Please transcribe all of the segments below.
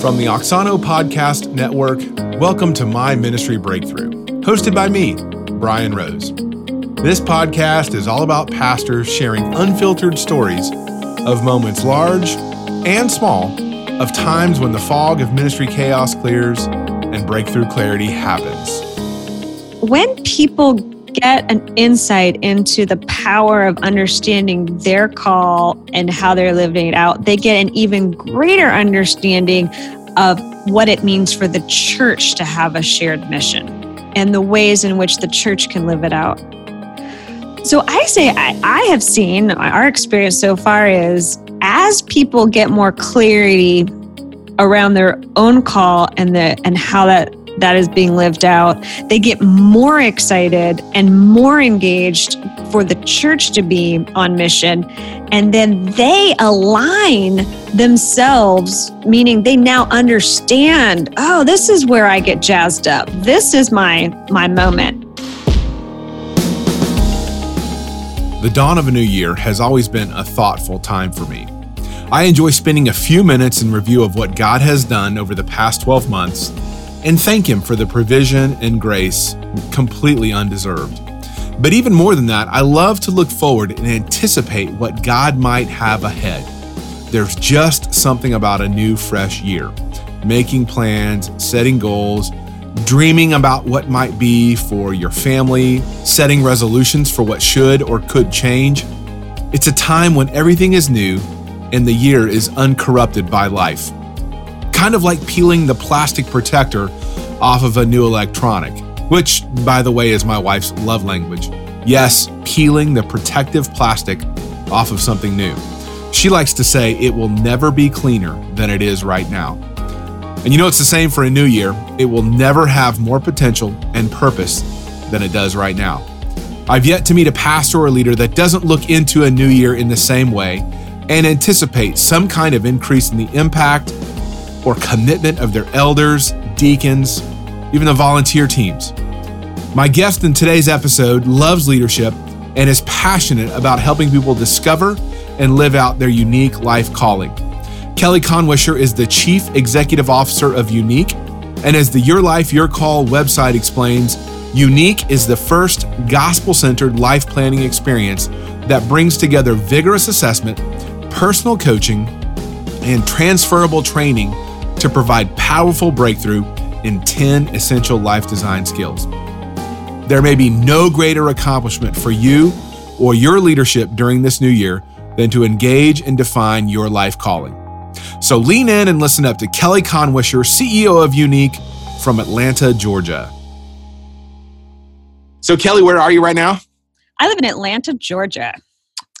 From the Auxano Podcast Network, welcome to My Ministry Breakthrough, hosted by me, Brian Rose. This podcast is all about pastors sharing unfiltered stories of moments large and small, of times when the fog of ministry chaos clears and breakthrough clarity happens. When people get an insight into the power of understanding their call and how they're living it out, they get an even greater understanding of what it means for the church to have a shared mission and the ways in which the church can live it out. So I say, I, I have seen, our experience so far is as people get more clarity around their own call and the and how that that is being lived out, they get more excited and more engaged for the church to be on mission. And then they align themselves, meaning they now understand, oh, this is where I get jazzed up. This is my my moment. The dawn of a new year has always been a thoughtful time for me. I enjoy spending a few minutes in review of what God has done over the past 12 months and thank Him for the provision and grace completely undeserved. But even more than that, I love to look forward and anticipate what God might have ahead. There's just something about a new, fresh year. Making plans, setting goals, dreaming about what might be for your family, setting resolutions for what should or could change. It's a time when everything is new and the year is uncorrupted by life kind of like peeling the plastic protector off of a new electronic, which, by the way, is my wife's love language. Yes, peeling the protective plastic off of something new. She likes to say it will never be cleaner than it is right now. And you know, it's the same for a new year. It will never have more potential and purpose than it does right now. I've yet to meet a pastor or leader that doesn't look into a new year in the same way and anticipate some kind of increase in the impact or commitment of their elders, deacons, even the volunteer teams. My guest in today's episode loves leadership and is passionate about helping people discover and live out their unique life calling. Kelly Kannwischer is the Chief Executive Officer of Younique, and as the Your Life, Your Call website explains, Younique is the first gospel centered life planning experience that brings together vigorous assessment, personal coaching, and transferable training to provide powerful breakthrough in 10 essential life design skills. There may be no greater accomplishment for you or your leadership during this new year than to engage and define your life calling. So lean in and listen up to Kelly Kannwischer, CEO of Younique from Atlanta, Georgia. So, Kelly, where are you right now? I live in Atlanta, Georgia.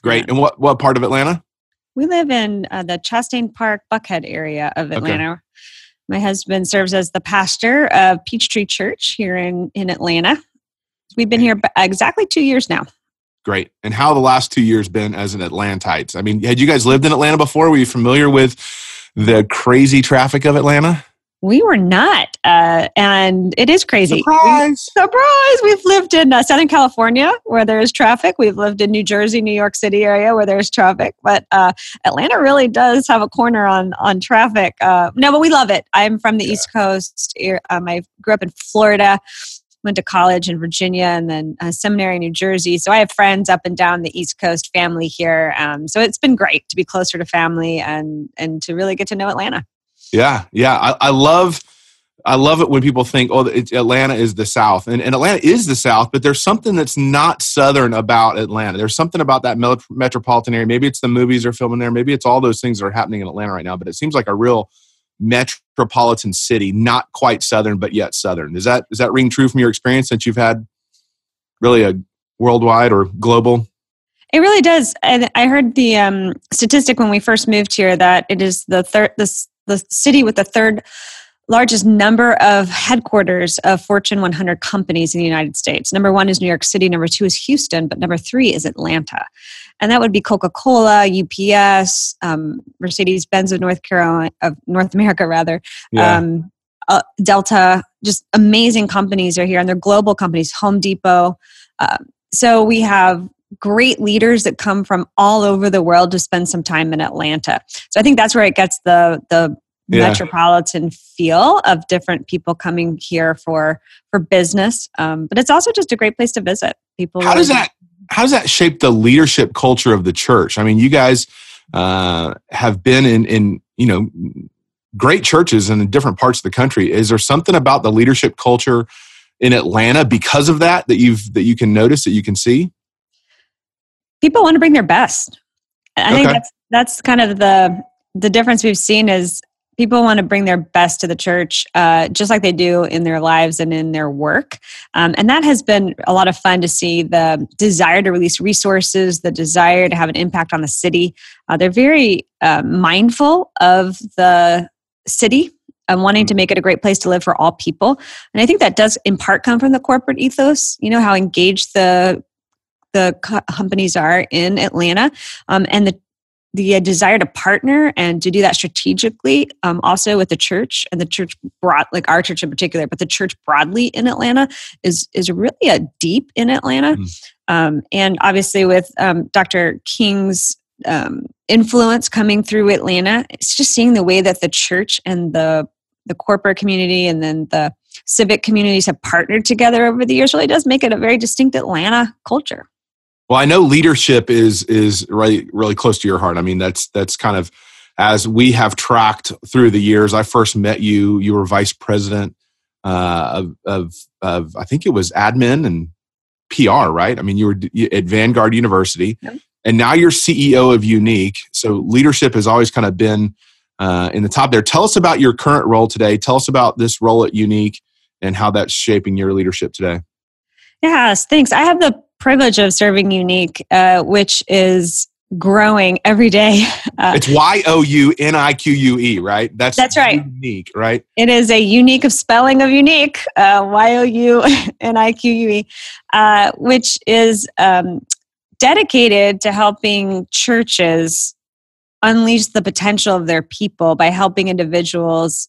Great. And what, what part of Atlanta? We live in uh, the Chastain Park, Buckhead area of Atlanta. Okay. My husband serves as the pastor of Peachtree Church here in, in Atlanta. We've been here exactly two years now. Great. And how the last two years been as an Atlantite? I mean, had you guys lived in Atlanta before? Were you familiar with the crazy traffic of Atlanta? We were not, uh, and it is crazy. Surprise! We, surprise! We've lived in uh, Southern California where there's traffic. We've lived in New Jersey, New York City area where there's traffic. But uh, Atlanta really does have a corner on on traffic. Uh, no, but we love it. I'm from the yeah. East Coast. Um, I grew up in Florida went to college in Virginia and then a seminary in New Jersey. So I have friends up and down the East Coast, family here. Um, so it's been great to be closer to family and and to really get to know Atlanta. Yeah, yeah. I, I love I love it when people think, oh, Atlanta is the South. And, and, Atlanta is the South, but there's something that's not Southern about Atlanta. There's something about that metropolitan area. Maybe it's the movies are filming there. Maybe it's all those things that are happening in Atlanta right now. But it seems like a real metropolitan city, not quite Southern, but yet Southern. Does that, does that ring true from your experience that you've had really a worldwide or global it really does. And I heard the um, statistic when we first moved here that it is the third, the the city with the third largest number of headquarters of Fortune 100 companies in the United States. Number one is New York City, number two is Houston, but number three is Atlanta. And that would be Coca Cola, UPS, um, Mercedes Benz of North Carolina, of North America, rather. Yeah. Um, uh, Delta, just amazing companies are here, and they're global companies, Home Depot. Uh, so we have great leaders that come from all over the world to spend some time in Atlanta. So I think that's where it gets the the yeah. metropolitan feel of different people coming here for for business. Um, but it's also just a great place to visit. People. How does that How does that shape the leadership culture of the church? I mean, you guys uh, have been in in you know great churches in different parts of the country. Is there something about the leadership culture in Atlanta because of that that you've that you can notice that you can see? People want to bring their best. I okay. think that's that's kind of the the difference we've seen is people want to bring their best to the church uh, just like they do in their lives and in their work um, and that has been a lot of fun to see the desire to release resources the desire to have an impact on the city uh, they're very uh, mindful of the city and wanting to make it a great place to live for all people and i think that does in part come from the corporate ethos you know how engaged the the companies are in atlanta um, and the the uh, desire to partner and to do that strategically um, also with the church and the church broad like our church in particular but the church broadly in atlanta is is really a deep in atlanta mm. um, and obviously with um, dr king's um, influence coming through atlanta it's just seeing the way that the church and the the corporate community and then the civic communities have partnered together over the years really does make it a very distinct atlanta culture well, I know leadership is is really really close to your heart. I mean, that's that's kind of as we have tracked through the years. I first met you. You were vice president uh, of, of of I think it was admin and PR, right? I mean, you were at Vanguard University, yep. and now you're CEO of Younique. So leadership has always kind of been uh, in the top there. Tell us about your current role today. Tell us about this role at Younique and how that's shaping your leadership today. Yes, thanks. I have the privilege of serving Younique, uh, which is growing every day. Uh, it's Y O U N I Q U E, right? That's that's right. Younique, right? It is a unique of spelling of unique. Uh, y O U N I Q U E, uh, which is um, dedicated to helping churches unleash the potential of their people by helping individuals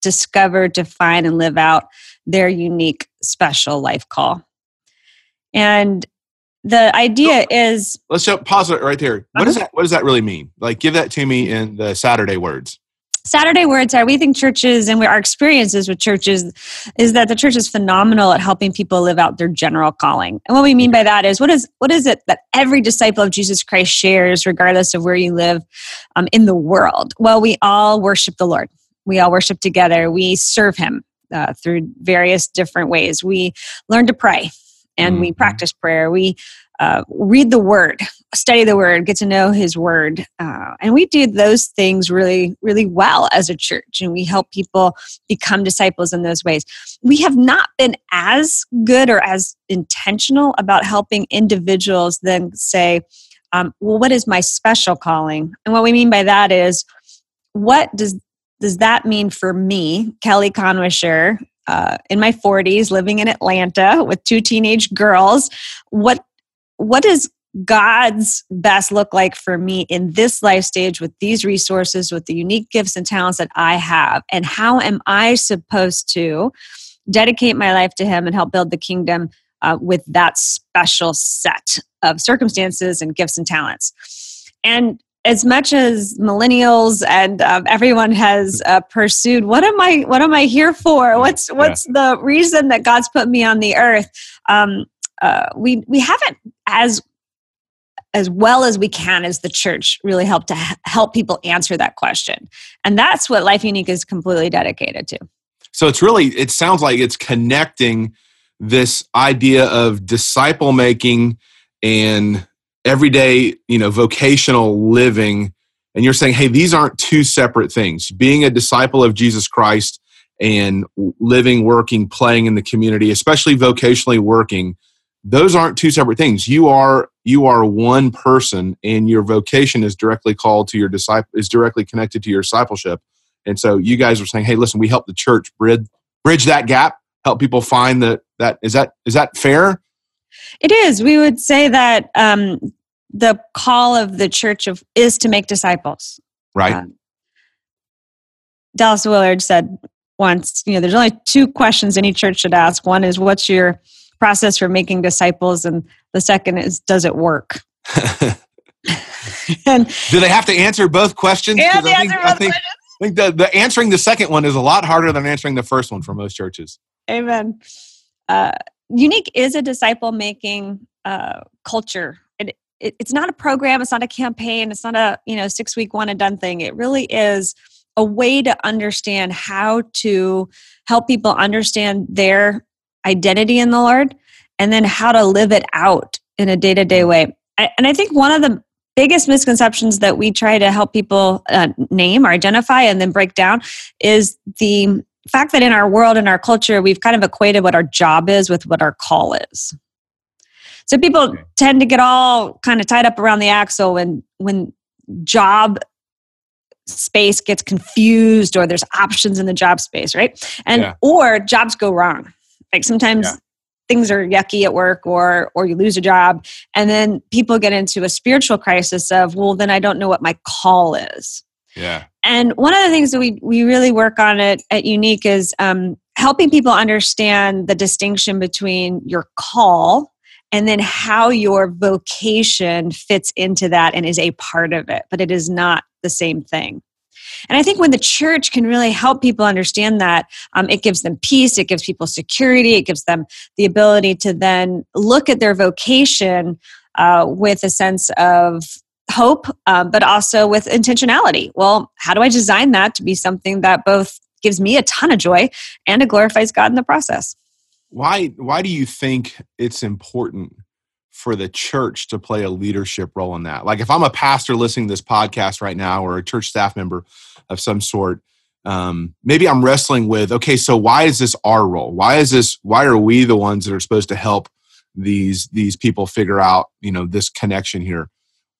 discover, define, and live out their unique, special life call. And the idea is let's just pause it right there. What does uh-huh. that what does that really mean? Like give that to me in the Saturday words. Saturday words are we think churches and our experiences with churches is that the church is phenomenal at helping people live out their general calling. And what we mean by that is what is what is it that every disciple of Jesus Christ shares, regardless of where you live um, in the world? Well, we all worship the Lord. We all worship together. We serve Him uh, through various different ways. We learn to pray and mm-hmm. we practice prayer. We uh, read the word, study the word, get to know his word. Uh, and we do those things really, really well as a church. And we help people become disciples in those ways. We have not been as good or as intentional about helping individuals then say, um, well, what is my special calling? And what we mean by that is, what does does that mean for me, Kelly Kannwischer, uh, in my 40s, living in Atlanta with two teenage girls. What what does God's best look like for me in this life stage with these resources, with the unique gifts and talents that I have? And how am I supposed to dedicate my life to Him and help build the kingdom uh, with that special set of circumstances and gifts and talents? And as much as millennials and um, everyone has uh, pursued what am i what am i here for? What's what's yeah. the reason that god's put me on the earth? Um, uh, we we haven't as as well as we can as the church really help to help people answer that question. And that's what Life Younique is completely dedicated to. So it's really it sounds like it's connecting this idea of disciple making and everyday, you know, vocational living, and you're saying, hey, these aren't two separate things. Being a disciple of Jesus Christ and living, working, playing in the community, especially vocationally working, those aren't two separate things. You are you are one person, and your vocation is directly called to your disciple is directly connected to your discipleship. And so you guys are saying, hey, listen, we help the church bridge bridge that gap, help people find that that is that is that fair? It is. We would say that um, the call of the church of is to make disciples. Right. Um, Dallas Willard said once, you know, there's only two questions any church should ask. One is, what's your process for making disciples? And the second is, does it work? and do they have to answer both questions? Yeah, they I think, answer both I think, questions think the, the answering the second one is a lot harder than answering the first one for most churches. Amen. Uh, Younique is a disciple making uh, culture. It, it, it's not a program. It's not a campaign. It's not a you know six week one and done thing. It really is a way to understand how to help people understand their identity in the Lord and then how to live it out in a day to day way. I, and I think one of the biggest misconceptions that we try to help people uh, name or identify and then break down is the fact that in our world and our culture we've kind of equated what our job is with what our call is so people okay. tend to get all kind of tied up around the axle when when job space gets confused or there's options in the job space right and yeah. or jobs go wrong like sometimes yeah. things are yucky at work or or you lose a job and then people get into a spiritual crisis of well then i don't know what my call is yeah. And one of the things that we, we really work on it at Younique is um, helping people understand the distinction between your call and then how your vocation fits into that and is a part of it, but it is not the same thing. And I think when the church can really help people understand that, um, it gives them peace, it gives people security, it gives them the ability to then look at their vocation uh, with a sense of hope, um, but also with intentionality. Well, how do I design that to be something that both gives me a ton of joy and it glorifies God in the process? Why, why do you think it's important for the church to play a leadership role in that? Like, if I'm a pastor listening to this podcast right now or a church staff member of some sort, um, maybe I'm wrestling with, okay, so why is this our role? Why is this, why are we the ones that are supposed to help these these people figure out you know this connection here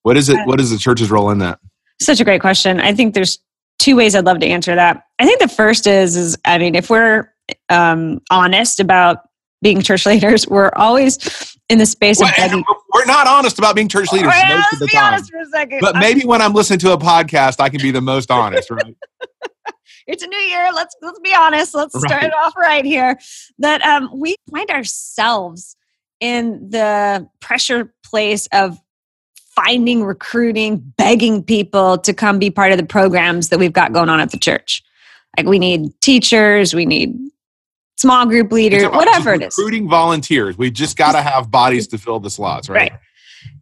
what is it? What is the church's role in that? Such a great question. I think there's two ways I'd love to answer that. I think the first is, is I mean, if we're um, honest about being church leaders, we're always in the space well, of begging. We're not honest about being church leaders most of the time. But maybe when I'm listening to a podcast, I can be the most honest, right? it's a new year. Let's let's be honest. Let's right. start it off right here. That um, we find ourselves in the pressure place of finding, recruiting, begging people to come be part of the programs that we've got going on at the church. Like we need teachers, we need small group leaders, whatever it is. Recruiting volunteers. We just got to have bodies to fill the slots, right? right?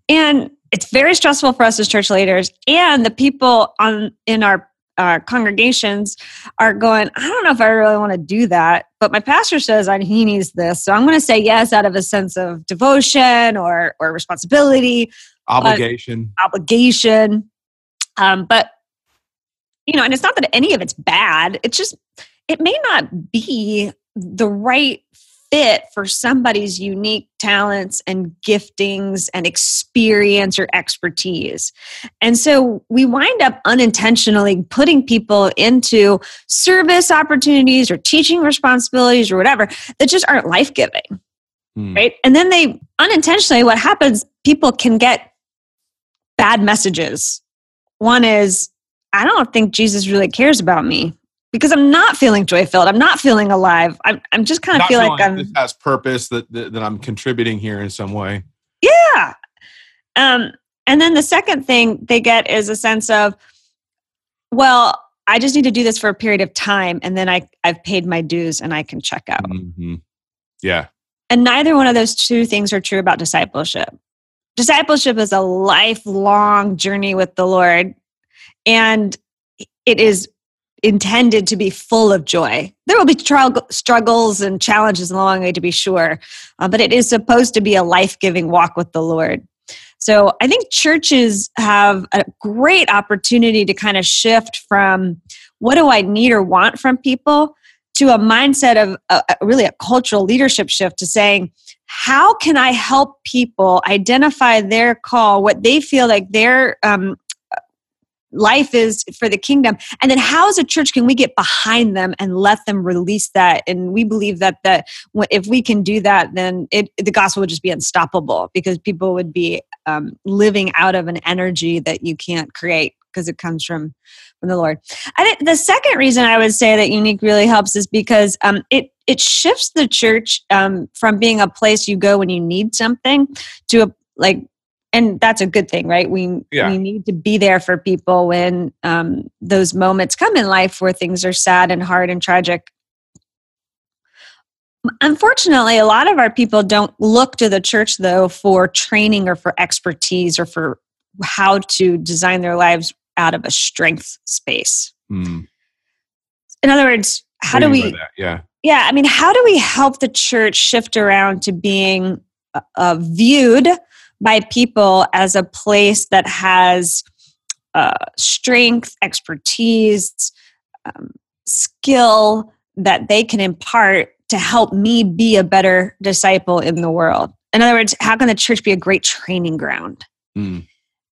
And it's very stressful for us as church leaders and the people on in our uh, congregations are going, I don't know if I really want to do that, but my pastor says I, he needs this. So I'm going to say yes out of a sense of devotion or, or responsibility obligation obligation um, but you know and it's not that any of it's bad it's just it may not be the right fit for somebody's unique talents and giftings and experience or expertise. And so we wind up unintentionally putting people into service opportunities or teaching responsibilities or whatever that just aren't life giving. Hmm. Right. And then they unintentionally, what happens, people can get bad messages. One is, I don't think Jesus really cares about me because I'm not feeling joy filled. I'm not feeling alive. I'm, I'm just kind of feel like I'm. This has purpose that, that, that I'm contributing here in some way. Yeah. Um, and then the second thing they get is a sense of, well, I just need to do this for a period of time and then I, I've paid my dues and I can check out. Mm-hmm. Yeah. And neither one of those two things are true about discipleship discipleship is a lifelong journey with the Lord, and it is intended to be full of joy. There will be trial, struggles and challenges along the way, to be sure, uh, but it is supposed to be a life giving walk with the Lord. So I think churches have a great opportunity to kind of shift from what do I need or want from people to a mindset of a, a really a cultural leadership shift to saying, how can I help people identify their call, what they feel like their um, life is for the kingdom and then how as a church can we get behind them and let them release that and we believe that that if we can do that then it, the gospel would just be unstoppable because people would be um, living out of an energy that you can't create because it comes from from the Lord. I think the second reason I would say that Younique really helps is because um, it it shifts the church um, from being a place you go when you need something to a like and that's a good thing, right? We Yeah. we need to be there for people when um, those moments come in life where things are sad and hard and tragic. Unfortunately, a lot of our people don't look to the church though for training or for expertise or for how to design their lives out of a strength space. Hmm. In other words, how do we that? Yeah. Yeah i mean how do we help the church shift around to being uh, uh, viewed by people as a place that has uh, strength expertise um, skill that they can impart to help me be a better disciple in the world in other words how can the church be a great training ground Hmm.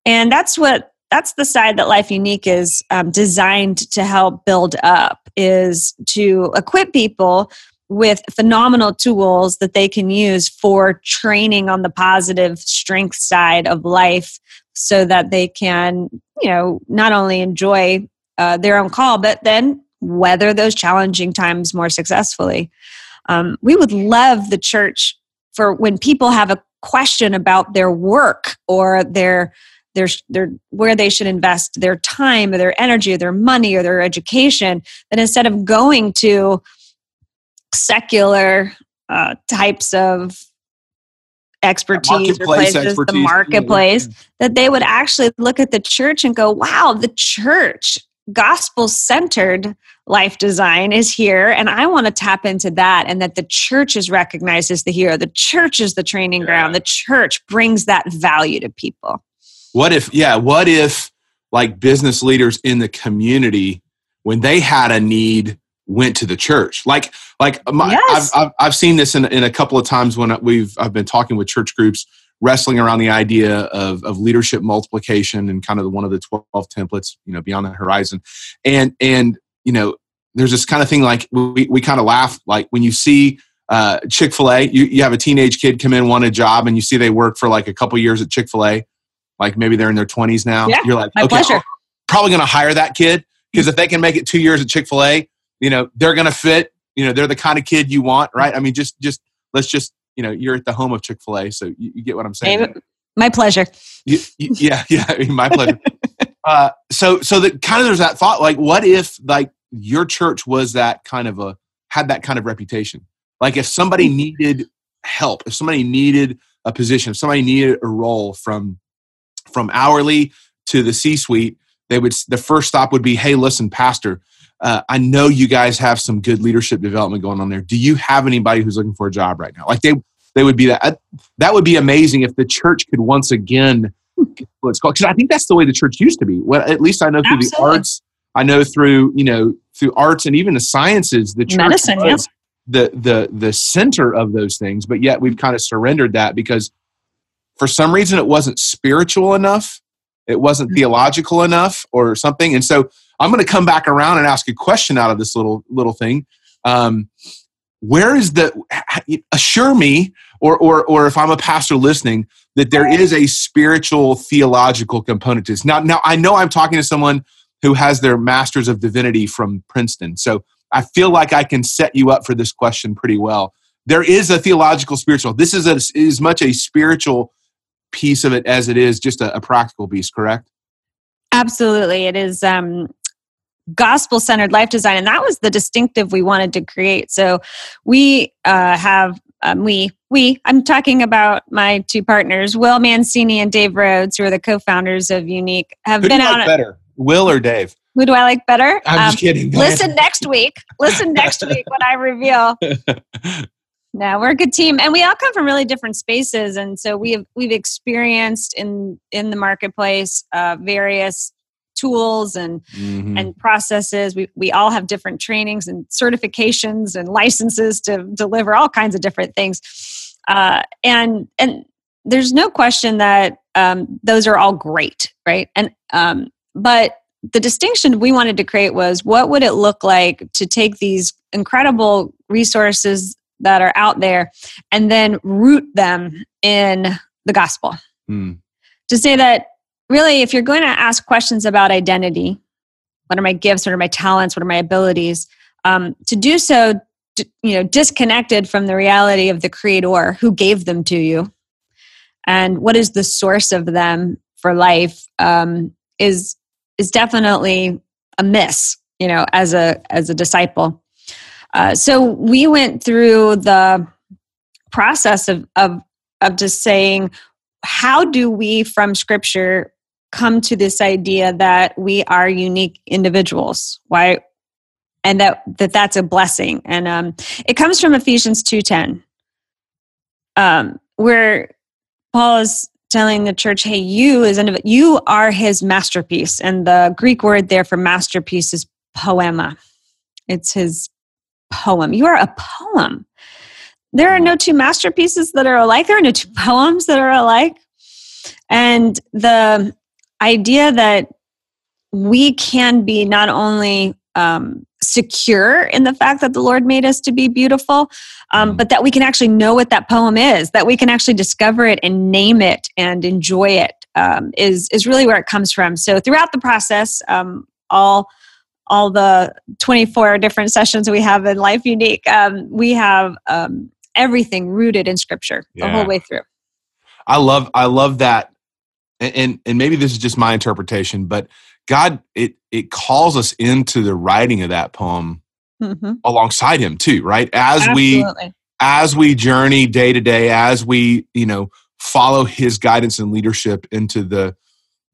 and that's what that's the side that Life Younique is um, designed to help build up is to equip people with phenomenal tools that they can use for training on the positive strength side of life so that they can you know not only enjoy uh, their own call but then weather those challenging times more successfully. Um, we would love the church for when people have a question about their work or their their their where they should invest their time or their energy or their money or their education that instead of going to secular uh, types of expertise or places expertise, the yeah, marketplace that they would actually look at the church and go wow the church gospel centered life design is here and i want to tap into that and that the church is recognized as the hero. The church is the training Yeah. ground the church brings that value to people What if, yeah, what if like business leaders in the community, when they had a need, went to the church? Like, like my, Yes. I've, I've, I've seen this in, in a couple of times when we've, I've been talking with church groups, wrestling around the idea of, of leadership multiplication and kind of the one of the 12 templates, you know, beyond the horizon. And, and, you know, there's this kind of thing like we, we kind of laugh, like when you see, uh, Chick-fil-A, you, you have a teenage kid come in, want a job, and you see they work for like a couple years at Chick-fil-A like maybe they're in their 20s now. Yeah, You're like, my okay, pleasure. I'm probably going to hire that kid because if they can make it two years at Chick fil A, you know, they're going to fit. You know, they're the kind of kid you want, right? I mean, just, just, let's just, you know, you're at the home of Chick fil A. So you, you get what I'm saying. Amen. my pleasure You- you- yeah, yeah, I mean, my pleasure. uh, so, so that kind of there's that thought, like, what if like your church was that kind of a had that kind of reputation? Like, if somebody needed help, if somebody needed a position, if somebody needed a role from from hourly to the C-suite, they would the first stop would be, "Hey, listen, pastor." Uh, I know you guys have some good leadership development going on there. Do you have anybody who's looking for a job right now? Like they, they would be that. That would be amazing if the church could once again what's called because I think that's the way the church used to be. Well, at least I know through Absolutely. the arts, I know through you know through arts and even the sciences, the church Medicine, was the the the center of those things. But yet we've kind of surrendered that because for some reason it wasn't spiritual enough, it wasn't theological enough, or something. And so I'm going to come back around and ask a question out of this little little thing. Um, where is the assure me or or or if I'm a pastor listening that there is a spiritual theological component to this. Now now I know I'm talking to someone who has their masters of divinity from Princeton. So I feel like I can set you up for this question pretty well. There is a theological spiritual. This is a, as much a spiritual piece of it as it is just a, a practical piece, correct? Absolutely. It is um, gospel centered life design. And that was the distinctive we wanted to create. So we uh, have, um, we, we, I'm talking about my two partners, Will Mancini and Dave Rhodes, who are the co founders of Younique, have Who do been you out. like better, Will or Dave? who do I like better? I'm Um, just kidding. Listen next week. Listen next week when I reveal. No, we're a good team, and we all come from really different spaces, and so we've we've experienced in in the marketplace uh, various tools and Mhm. and processes. We we all have different trainings and certifications and licenses to deliver all kinds of different things, uh, and and there's no question that um, those are all great, right? And um, but the distinction we wanted to create was what would it look like to take these incredible resources that are out there and then root them in the gospel. Mm. to say that really if you're going to ask questions about identity what are my gifts what are my talents what are my abilities um, to do so you know disconnected from the reality of the creator who gave them to you. And what is the source of them for life um, is is definitely a miss you know as a as a disciple uh, so we went through the process of of of just saying how do we from scripture come to this idea that we are unique individuals? Why and that, that that's a blessing. And um, it comes from ephesians 2.10 um, where paul is telling the church hey you is you are his masterpiece. And the greek word there for masterpiece is poema. It's his poem you are a poem there are no two masterpieces that are alike there are no two poems that are alike and the idea that we can be not only um, secure in the fact that the Lord made us to be beautiful, um, mm. but that we can actually know what that poem is, that we can actually discover it and name it and enjoy it um, is is really where it comes from. So throughout the process, um, all all the 24 different sessions we have in Life Younique, um, we have um, everything rooted in Scripture yeah. the whole way through. I love I love that and, and, and maybe this is just my interpretation, but God it it calls us into the writing of that poem mm-hmm. alongside Him too, right? As Absolutely. we as we journey day to day, as we you know follow His guidance and leadership into the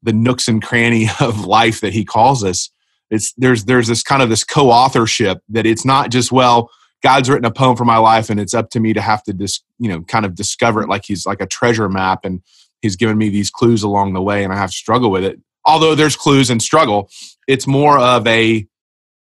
the nooks and cranny of life that He calls us. It's there's there's this kind of this co-authorship that it's not just well God's written a poem for my life and it's up to me to have to just you know kind of discover it like he's like a treasure map and he's given me these clues along the way and I have to struggle with it. Although there's clues and struggle, it's more of a, I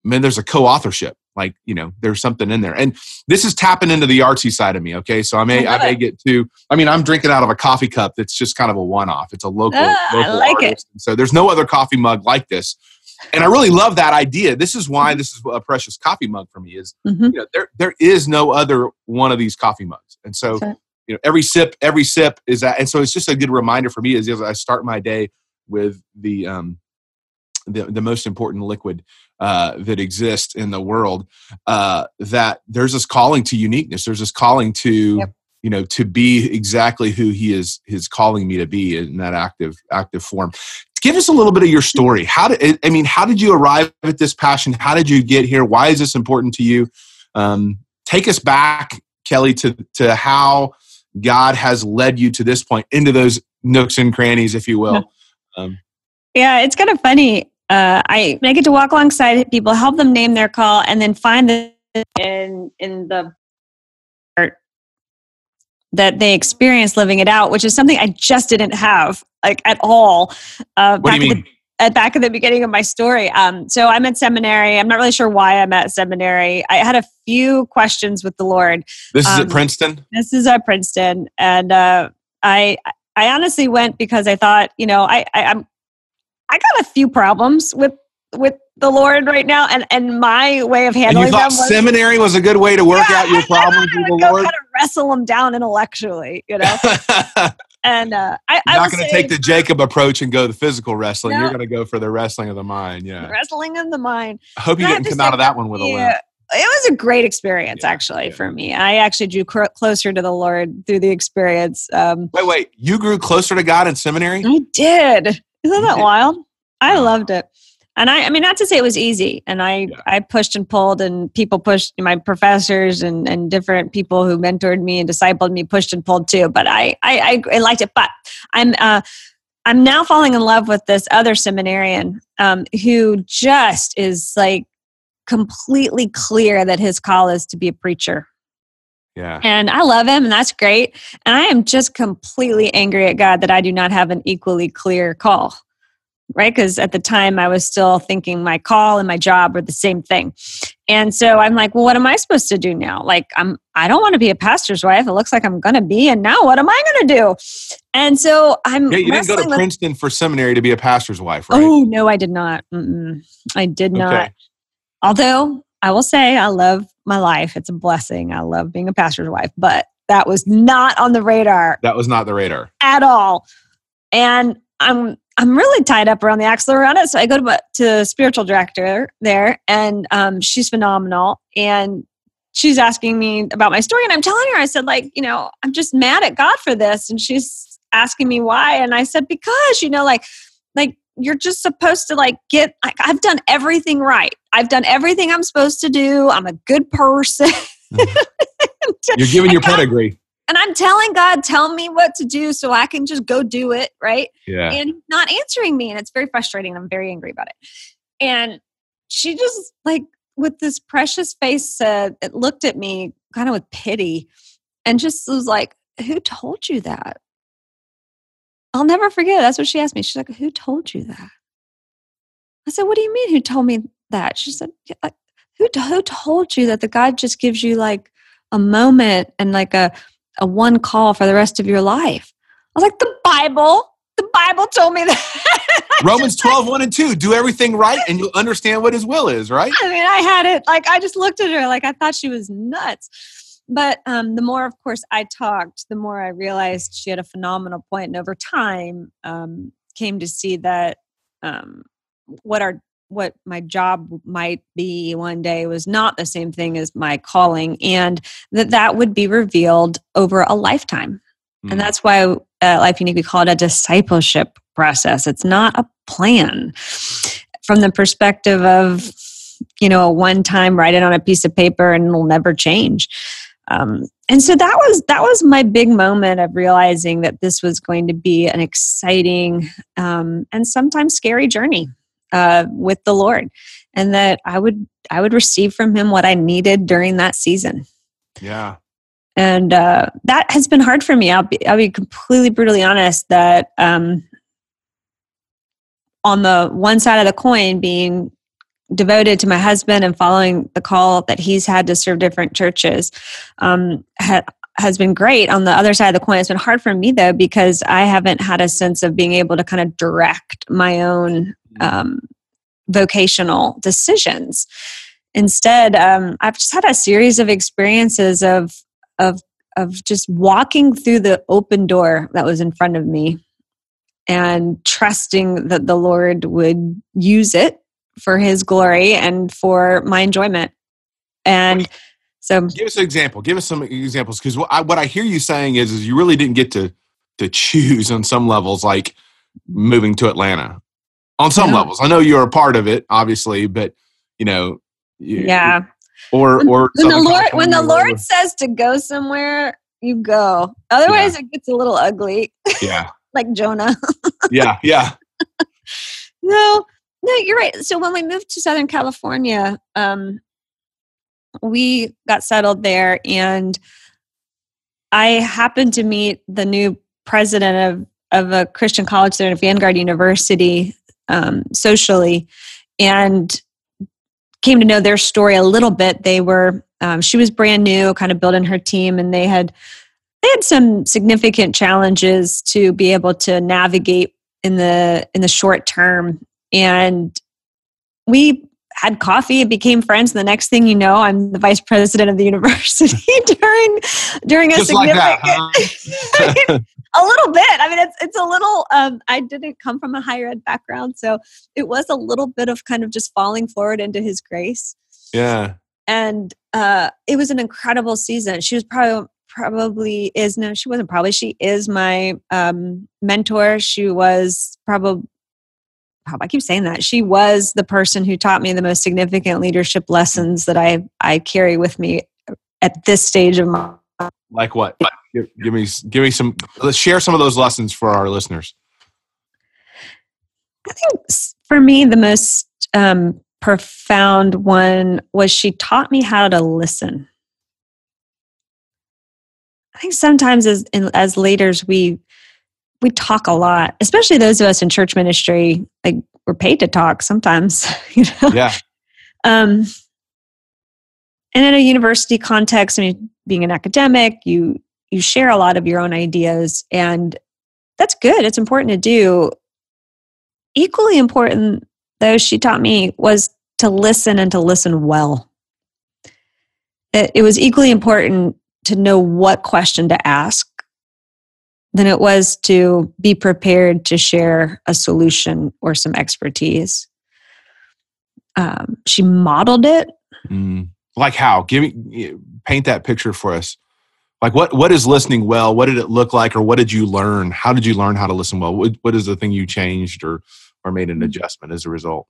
man there's a co-authorship. Like, you know, there's something in there. And this is tapping into the artsy side of me. Okay. So I may, I, I may get to, I mean, I'm drinking out of a coffee cup that's just kind of a one-off. It's a local, ah, local I like artist. it. So there's no other coffee mug like this. And I really love that idea. This is why this is a precious coffee mug for me is, mm-hmm. you know, there, there is no other one of these coffee mugs. And so you know every sip every sip is that and so it's just a good reminder for me as, as i start my day with the um the, the most important liquid uh, that exists in the world uh, that there's this calling to uniqueness there's this calling to yep. you know to be exactly who he is is calling me to be in that active active form give us a little bit of your story. How did i mean how did you arrive at this passion? How did you get here? Why is this important to you? Um, take us back kelly to to how God has led you to this point into those nooks and crannies, if you will. Um, yeah, it's kind of funny. Uh, I, I get to walk alongside people, help them name their call, and then find the in in the that they experience living it out, which is something I just didn't have like at all. Uh, what do you mean? The, at back at the beginning of my story. Um, so I'm at seminary. I'm not really sure why I'm at seminary. I had a few questions with the Lord. This is um, at Princeton. This is at Princeton, and uh, I I honestly went because I thought, you know, I, I I'm I got a few problems with with the Lord right now, and and my way of handling and you thought them was, seminary was a good way to work yeah, out your problems with the Lord. Kind of wrestle them down intellectually, you know. And uh, I, You're not going to take the Jacob approach and go the physical wrestling. No. You're going to go for the wrestling of the mind. Yeah, wrestling of the mind. I hope you didn't come out of that one with yeah, a limp. It was a great experience, yeah, actually, yeah. for me. I actually drew cr- closer to the Lord through the experience. Um, wait, wait, you grew closer to God in seminary? I did. Isn't that wild? I loved it and I, I mean, not to say it was easy. And I, yeah. I pushed and pulled, and people pushed my professors and, and different people who mentored me and discipled me pushed and pulled too. But I, I, I liked it. But I'm, uh, I'm now falling in love with this other seminarian um, who just is like completely clear that his call is to be a preacher. Yeah. And I love him, and that's great. And I am just completely angry at God that I do not have an equally clear call right? Because at the time I was still thinking my call and my job were the same thing. And so I'm like, well, what am I supposed to do now? Like, I'm, I don't want to be a pastor's wife. It looks like I'm going to be. And now what am I going to do? And so I'm. Yeah, you didn't go to with, Princeton for seminary to be a pastor's wife, right? Oh, no, I did not. Mm-mm. I did not. Although I will say I love my life. It's a blessing. I love being a pastor's wife, but that was not on the radar. That was not the radar at all. And I'm I'm really tied up around the axle around it. So I go to, to spiritual director there, and um, she's phenomenal. And she's asking me about my story, and I'm telling her, I said, like, you know, I'm just mad at God for this. And she's asking me why. And I said, because, you know, like, like you're just supposed to like get, like, I've done everything right. I've done everything I'm supposed to do. I'm a good person. You're giving your pedigree. And I'm telling God, tell me what to do so I can just go do it, right? Yeah. And not answering me. And it's very frustrating. I'm very angry about it. And she just like with this precious face said, it looked at me kind of with pity and just was like, Who told you that? I'll never forget. That's what she asked me. She's like, Who told you that? I said, What do you mean, who told me that? She said, yeah, who, who told you that the God just gives you like a moment and like a, a one call for the rest of your life? I was like, The Bible. The Bible told me that. Romans 12, 1 and 2. Do everything right and you'll understand what his will is, right? I mean, I had it like I just looked at her like I thought she was nuts. But um, the more, of course, I talked, the more I realized she had a phenomenal point. And over time, um, came to see that um, what our what my job might be one day was not the same thing as my calling, and that that would be revealed over a lifetime. Mm. And that's why uh, Life Younique we call it a discipleship process. It's not a plan. From the perspective of, you know, a one time write it on a piece of paper and it'll never change. Um, and so that was that was my big moment of realizing that this was going to be an exciting um, and sometimes scary journey uh, with the Lord, and that I would I would receive from Him what I needed during that season. Yeah, and uh, that has been hard for me. I'll be I'll be completely brutally honest that um, on the one side of the coin being devoted to my husband and following the call that he's had to serve different churches um, ha- has been great. On the other side of the coin, it's been hard for me though because I haven't had a sense of being able to kind of direct my own mm-hmm. um, vocational decisions. Instead, um, I've just had a series of experiences of of of just walking through the open door that was in front of me and trusting that the Lord would use it for his glory and for my enjoyment. And so give us an example. Give us some examples because what I, what I hear you saying is, is you really didn't get to to choose on some levels, like moving to Atlanta. On some levels, I know you're a part of it, obviously, but you know, you, yeah. Or or when the Lord when the Lord says to go somewhere, you go. Otherwise, yeah. it gets a little ugly. Yeah. like Jonah. yeah, yeah. no, no, you're right. So when we moved to Southern California, um, we got settled there, and I happened to meet the new president of of a Christian college there at Vanguard University um, socially, and came to know their story a little bit. They were um, she was brand new, kind of building her team, and they had they had some significant challenges to be able to navigate in the in the short term and we had coffee and became friends. The next thing you know, I'm the vice president of the university during during a Just significant like that, huh? a little bit. I mean, it's it's a little. Um, I didn't come from a higher ed background, so it was a little bit of kind of just falling forward into His grace. Yeah, and uh, it was an incredible season. She was probably probably is no she wasn't probably she is my um, mentor she was probably I keep saying that. She was the person who taught me the most significant leadership lessons that I I carry with me at this stage of my like what? Give, give me give me some let's share some of those lessons for our listeners. I think for me the most um, profound one was she taught me how to listen. I think sometimes as as leaders we we talk a lot, especially those of us in church ministry. Like we're paid to talk sometimes, you know. Yeah. Um, and in a university context, I mean, being an academic, you you share a lot of your own ideas, and that's good. It's important to do. Equally important, though, she taught me was to listen and to listen well. It, it was equally important to know what question to ask than it was to be prepared to share a solution or some expertise. Um, she modeled it. Mm. Like how? Give me paint that picture for us. Like what what is listening well? What did it look like, or what did you learn? How did you learn how to listen well? What, what is the thing you changed or or made an Mm-hmm. adjustment as a result?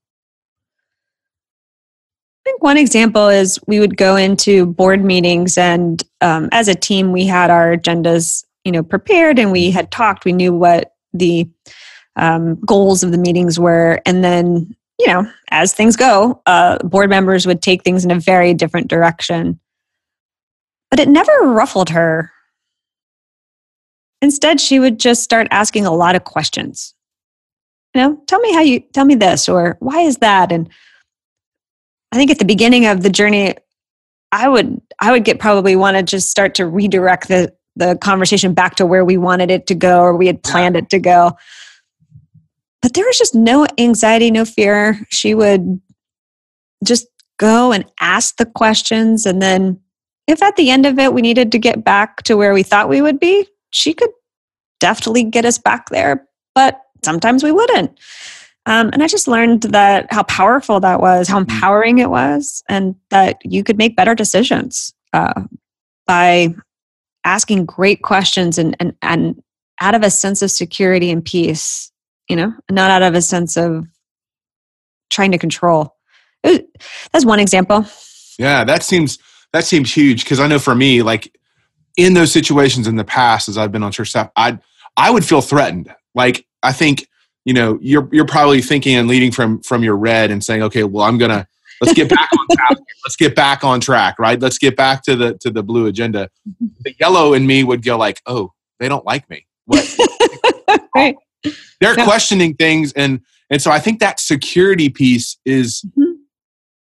I think one example is we would go into board meetings, and um, as a team, we had our agendas, you know, prepared, and we had talked. We knew what the um, goals of the meetings were, and then, you know, as things go, uh, board members would take things in a very different direction. But it never ruffled her. Instead, she would just start asking a lot of questions. You know, tell me how you tell me this, or why is that, and I think at the beginning of the journey, I would I would get probably want to just start to redirect the the conversation back to where we wanted it to go or we had planned it to go. But there was just no anxiety, no fear. She would just go and ask the questions and then if at the end of it we needed to get back to where we thought we would be, she could definitely get us back there, but sometimes we wouldn't. Um, and I just learned that how powerful that was, how empowering it was, and that you could make better decisions uh, by asking great questions and, and and out of a sense of security and peace. You know, not out of a sense of trying to control. Was- that's one example. Yeah, that seems that seems huge because I know for me, like in those situations in the past, as I've been on church staff, I I would feel threatened. Like I think you know you're you're probably thinking and leading from from your red and saying, okay, well I'm gonna let's get back on track. Let's get back on track, right? Let's get back to the to the blue agenda. The yellow in me would go like, oh, they don't like me. Right. They're Yeah. questioning things, and and so I think that security piece is Mhm.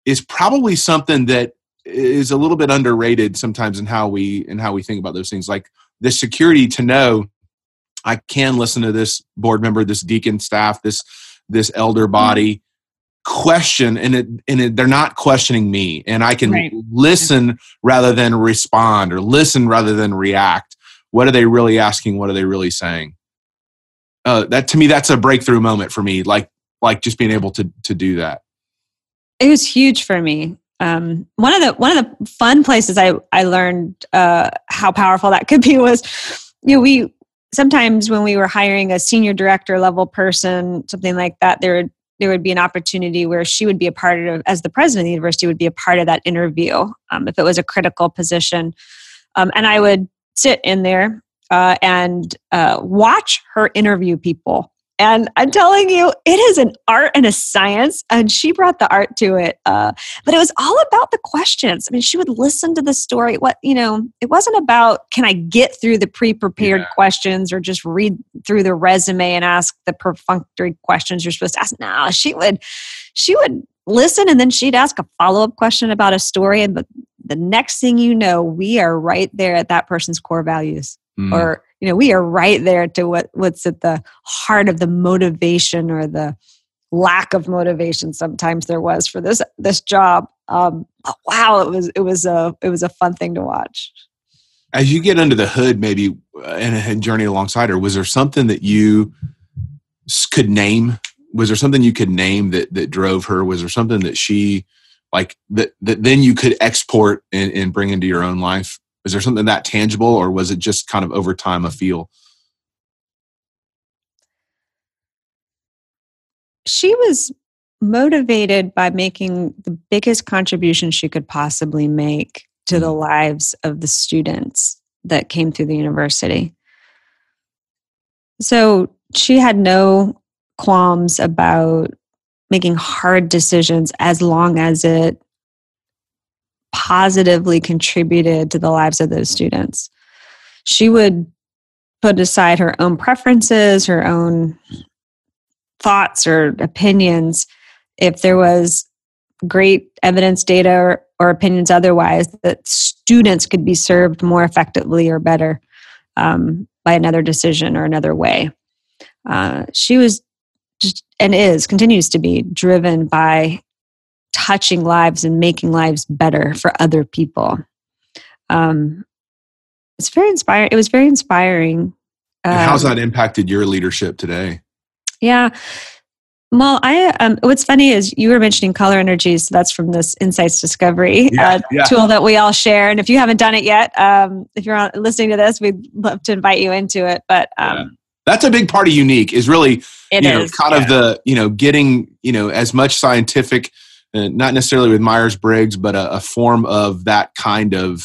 is probably something that is a little bit underrated sometimes in how we in how we think about those things like the security to know i can listen to this board member this deacon staff this this elder body question and it and it, they're not questioning me and i can Right. listen rather than respond or listen rather than react what are they really asking what are they really saying uh, that to me that's a breakthrough moment for me like like just being able to to do that it was huge for me. Um, one of the one of the fun places I I learned uh, how powerful that could be was, you know, we sometimes when we were hiring a senior director level person, something like that, there would there would be an opportunity where she would be a part of, as the president of the university, would be a part of that interview um, if it was a critical position, um, and I would sit in there uh, and uh, watch her interview people. And I'm telling you, it is an art and a science, and she brought the art to it. Uh, but it was all about the questions. I mean, she would listen to the story. What you know, it wasn't about can I get through the pre-prepared Yeah. questions or just read through the resume and ask the perfunctory questions you're supposed to ask. No, she would, she would listen, and then she'd ask a follow-up question about a story, and the, the next thing you know, we are right there at that person's core values Mm. or you know we are right there to what what's at the heart of the motivation or the lack of motivation sometimes there was for this this job. Um wow it was it was a it was a fun thing to watch. As you get under the hood maybe uh, and, and journey alongside her was there something that you could name? Was there something you could name that that drove her? Was there something that she like that that then you could export and, and bring into your own life was there something that tangible or was it just kind of over time a feel she was motivated by making the biggest contribution she could possibly make to the mm-hmm. lives of the students that came through the university. So she had no qualms about making hard decisions as long as it positively contributed to the lives of those students. She would put aside her own preferences, her own thoughts or opinions if there was great evidence data or, or opinions otherwise that students could be served more effectively or better um, by another decision or another way uh, she was just and is continues to be driven by touching lives and making lives better for other people um, it's very inspiring it was very inspiring and how's Um, that impacted your leadership today yeah. Well, I um, what's funny is you were mentioning color energies. So that's from this Insights Discovery Yeah, uh, yeah. tool that we all share. And if you haven't done it yet, um, if you're on, listening to this, we'd love to invite you into it. But um, That's a big part of Younique is really it you know kind yeah. of the you know getting you know as much scientific uh, not necessarily with myers-briggs but a, a form of that kind of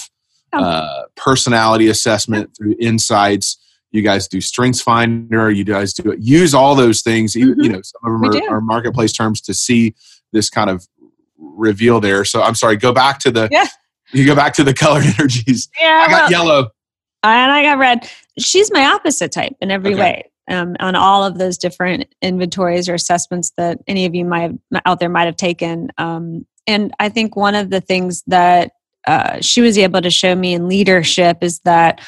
Oh. uh, personality assessment through insights you guys do strengths finder you guys do it. use all those things even, you know some of them are, are marketplace terms to see this kind of reveal there so i'm sorry go back to the Yeah. you go back to the color energies yeah, i got well, yellow and I got red. She's my opposite type in every Okay. way. Um, on all of those different inventories or assessments that any of you might have, out there might have taken. Um, and I think one of the things that uh, she was able to show me in leadership is that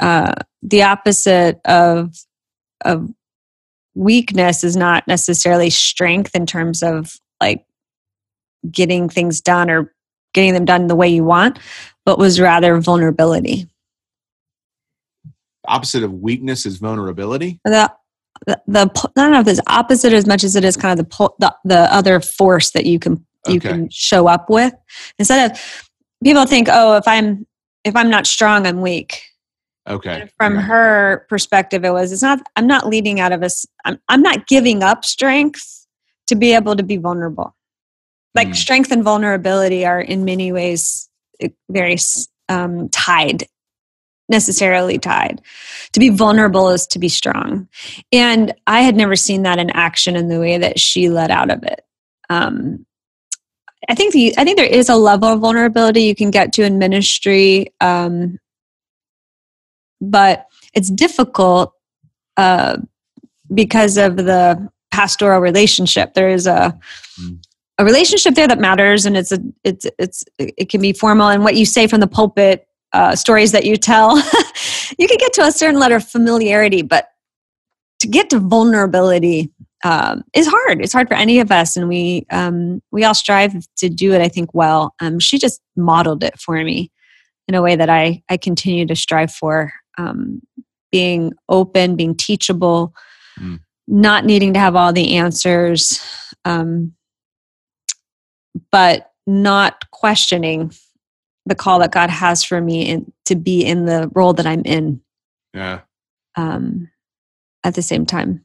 uh, the opposite of of weakness is not necessarily strength in terms of like getting things done or getting them done the way you want, but was rather vulnerability. Opposite of weakness is vulnerability the the, the I don't know if it's opposite as much as it is kind of the the, the other force that you can you Okay. can show up with instead of people think oh if I'm if I'm not strong I'm weak okay from Okay. her perspective it was it's not I'm not leading out of us I'm, I'm not giving up strength to be able to be vulnerable like Mm. strength and vulnerability are in many ways eh, very um, tied necessarily tied. To be vulnerable is to be strong. And i had never seen that in action in the way that she let out of it. Um, i think the i think there is a level of vulnerability you can get to in ministry um, but it's difficult uh, because of the pastoral relationship. There is a Mm. a relationship there that matters and it's a it's it's it can be formal. And what you say from the pulpit uh, stories that you tell. You can get to a certain level of familiarity but to get to vulnerability um, is hard. It's hard for any of us and we um, we all strive to do it i think well. Um, she just modeled it for me in a way that i i continue to strive for um, being open being teachable Mm. not needing to have all the answers um, but not questioning the call that God has for me in, to be in the role that I'm in yeah um, at the same time.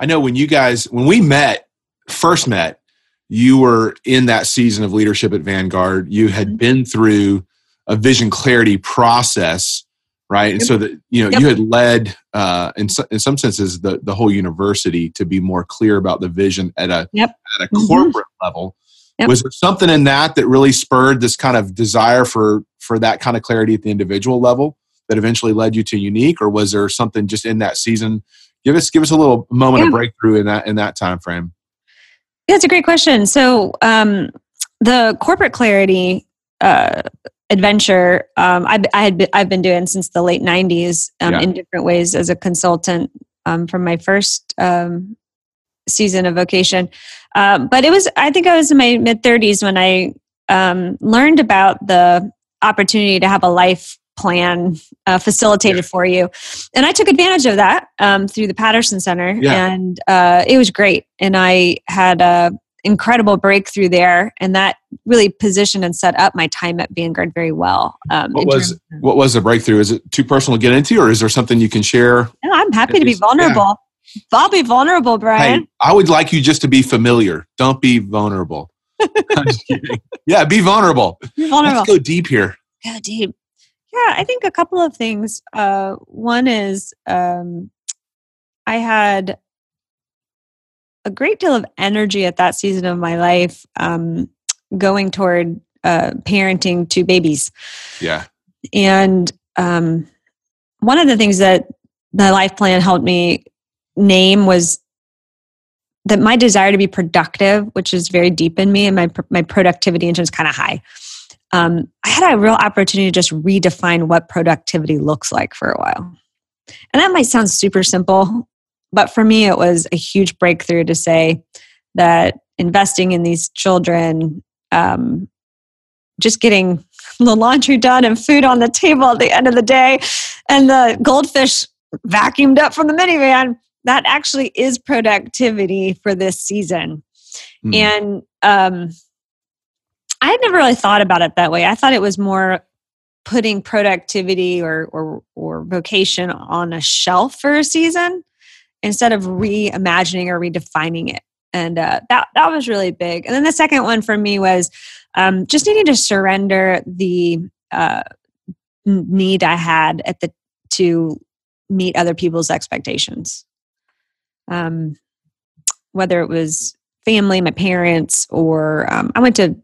I know when you guys when we met first met, you were in that season of leadership at Vanguard. You had Mhm. been through a vision clarity process, right? And so that you know Yep. you had led uh, in so, in some senses the the whole university to be more clear about the vision at a Yep. at a Mhm. corporate level. Yep. Was there something in that that really spurred this kind of desire for for that kind of clarity at the individual level that eventually led you to Younique, or was there something just in that season? Give us give us a little moment of breakthrough in that in that time frame. Yeah, it's a great question. So, um, the corporate clarity uh, adventure um, I, I had been, I've been doing since the late '90s um, Yeah. in different ways as a consultant um, from my first um, season of vocation. Um, but it was I think I was in my mid 30s when I um, learned about the opportunity to have a life plan uh, facilitated for you, and I took advantage of that um, through the Patterson Center, Yeah. and uh, it was great. And I had a incredible breakthrough there, and that really positioned and set up my time at Vanguard very well. Um, What was- of- What was the breakthrough? Is it too personal to get into, or is there something you can share? No, I'm happy to be vulnerable. I'll be vulnerable, Brian. Hey, I would like you just to be familiar. Don't be vulnerable. I'm just. Yeah, be vulnerable. Be vulnerable. Let's go deep here. Yeah, deep. Yeah, I think a couple of things. Uh, one is um, I had a great deal of energy at that season of my life um, going toward uh, parenting two babies. Yeah. And um, one of the things that the life plan helped me name was that my desire to be productive, which is very deep in me, and my my productivity engine is kind of high. Um, I had a real opportunity to just redefine what productivity looks like for a while, and that might sound super simple, but for me, it was a huge breakthrough to say that investing in these children, um, just getting the laundry done and food on the table at the end of the day, and the goldfish vacuumed up from the minivan that actually is productivity for this season. Mm. And um, I had never really thought about it that way. I thought it was more putting productivity or or or vocation on a shelf for a season instead of reimagining or redefining it. And uh, that that was really big. And then the second one for me was um, just needing to surrender the uh, need I had at the to meet other people's expectations. Um, whether it was family, my parents, or um, I went to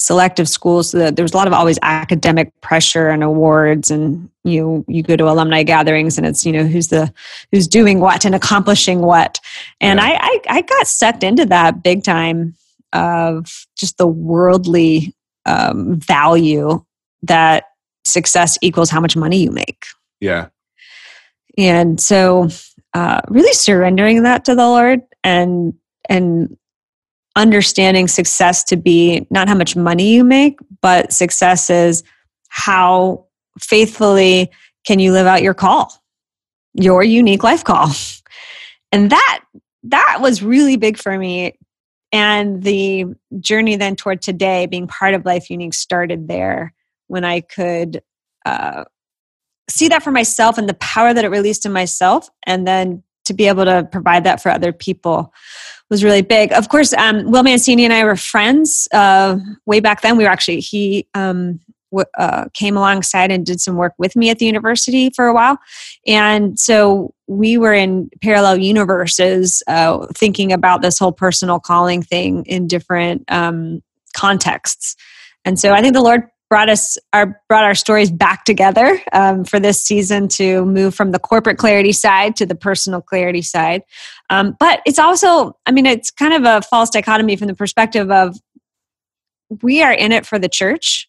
selective schools so there was a lot of always academic pressure and awards and you you go to alumni gatherings and it's you know who's the who's doing what and accomplishing what. And yeah. I, I i got sucked into that big time of just the worldly um, value that success equals how much money you make. Yeah. And so uh, really surrendering that to the lord and and understanding success to be not how much money you make, but success is how faithfully can you live out your call, your unique life call. And that that was really big for me. And the journey then toward today, being part of Life Younique, started there when I could uh, see that for myself and the power that it released in myself, and then to be able to provide that for other people was really big. Of course, um, Will Mancini and I were friends uh, way back then. We were actually he um, w- uh, came alongside and did some work with me at the university for a while, and so we were in parallel universes, uh, thinking about this whole personal calling thing in different um, contexts. And so I think the Lord brought us our brought our stories back together um, for this season to move from the corporate clarity side to the personal clarity side. Um, but it's also i mean it's kind of a false dichotomy from the perspective of we are in it for the church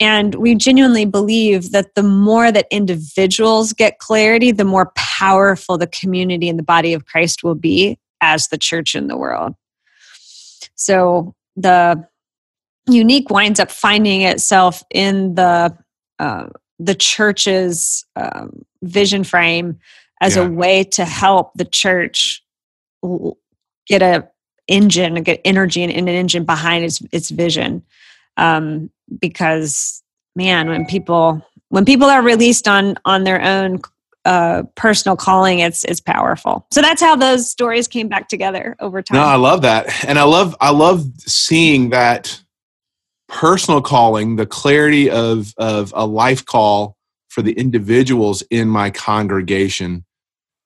and we genuinely believe that the more that individuals get clarity the more powerful the community and the body of christ will be as the church in the world. So the Younique winds up finding itself in the uh, the church's um, vision frame as yeah. a way to help the church get a engine get energy and an engine behind its its vision. Um, because man when people when people are released on on their own uh, personal calling it's it's powerful. So that's how those stories came back together over time. No i love that. And i love i love seeing that personal calling, the clarity of, of a life call for the individuals in my congregation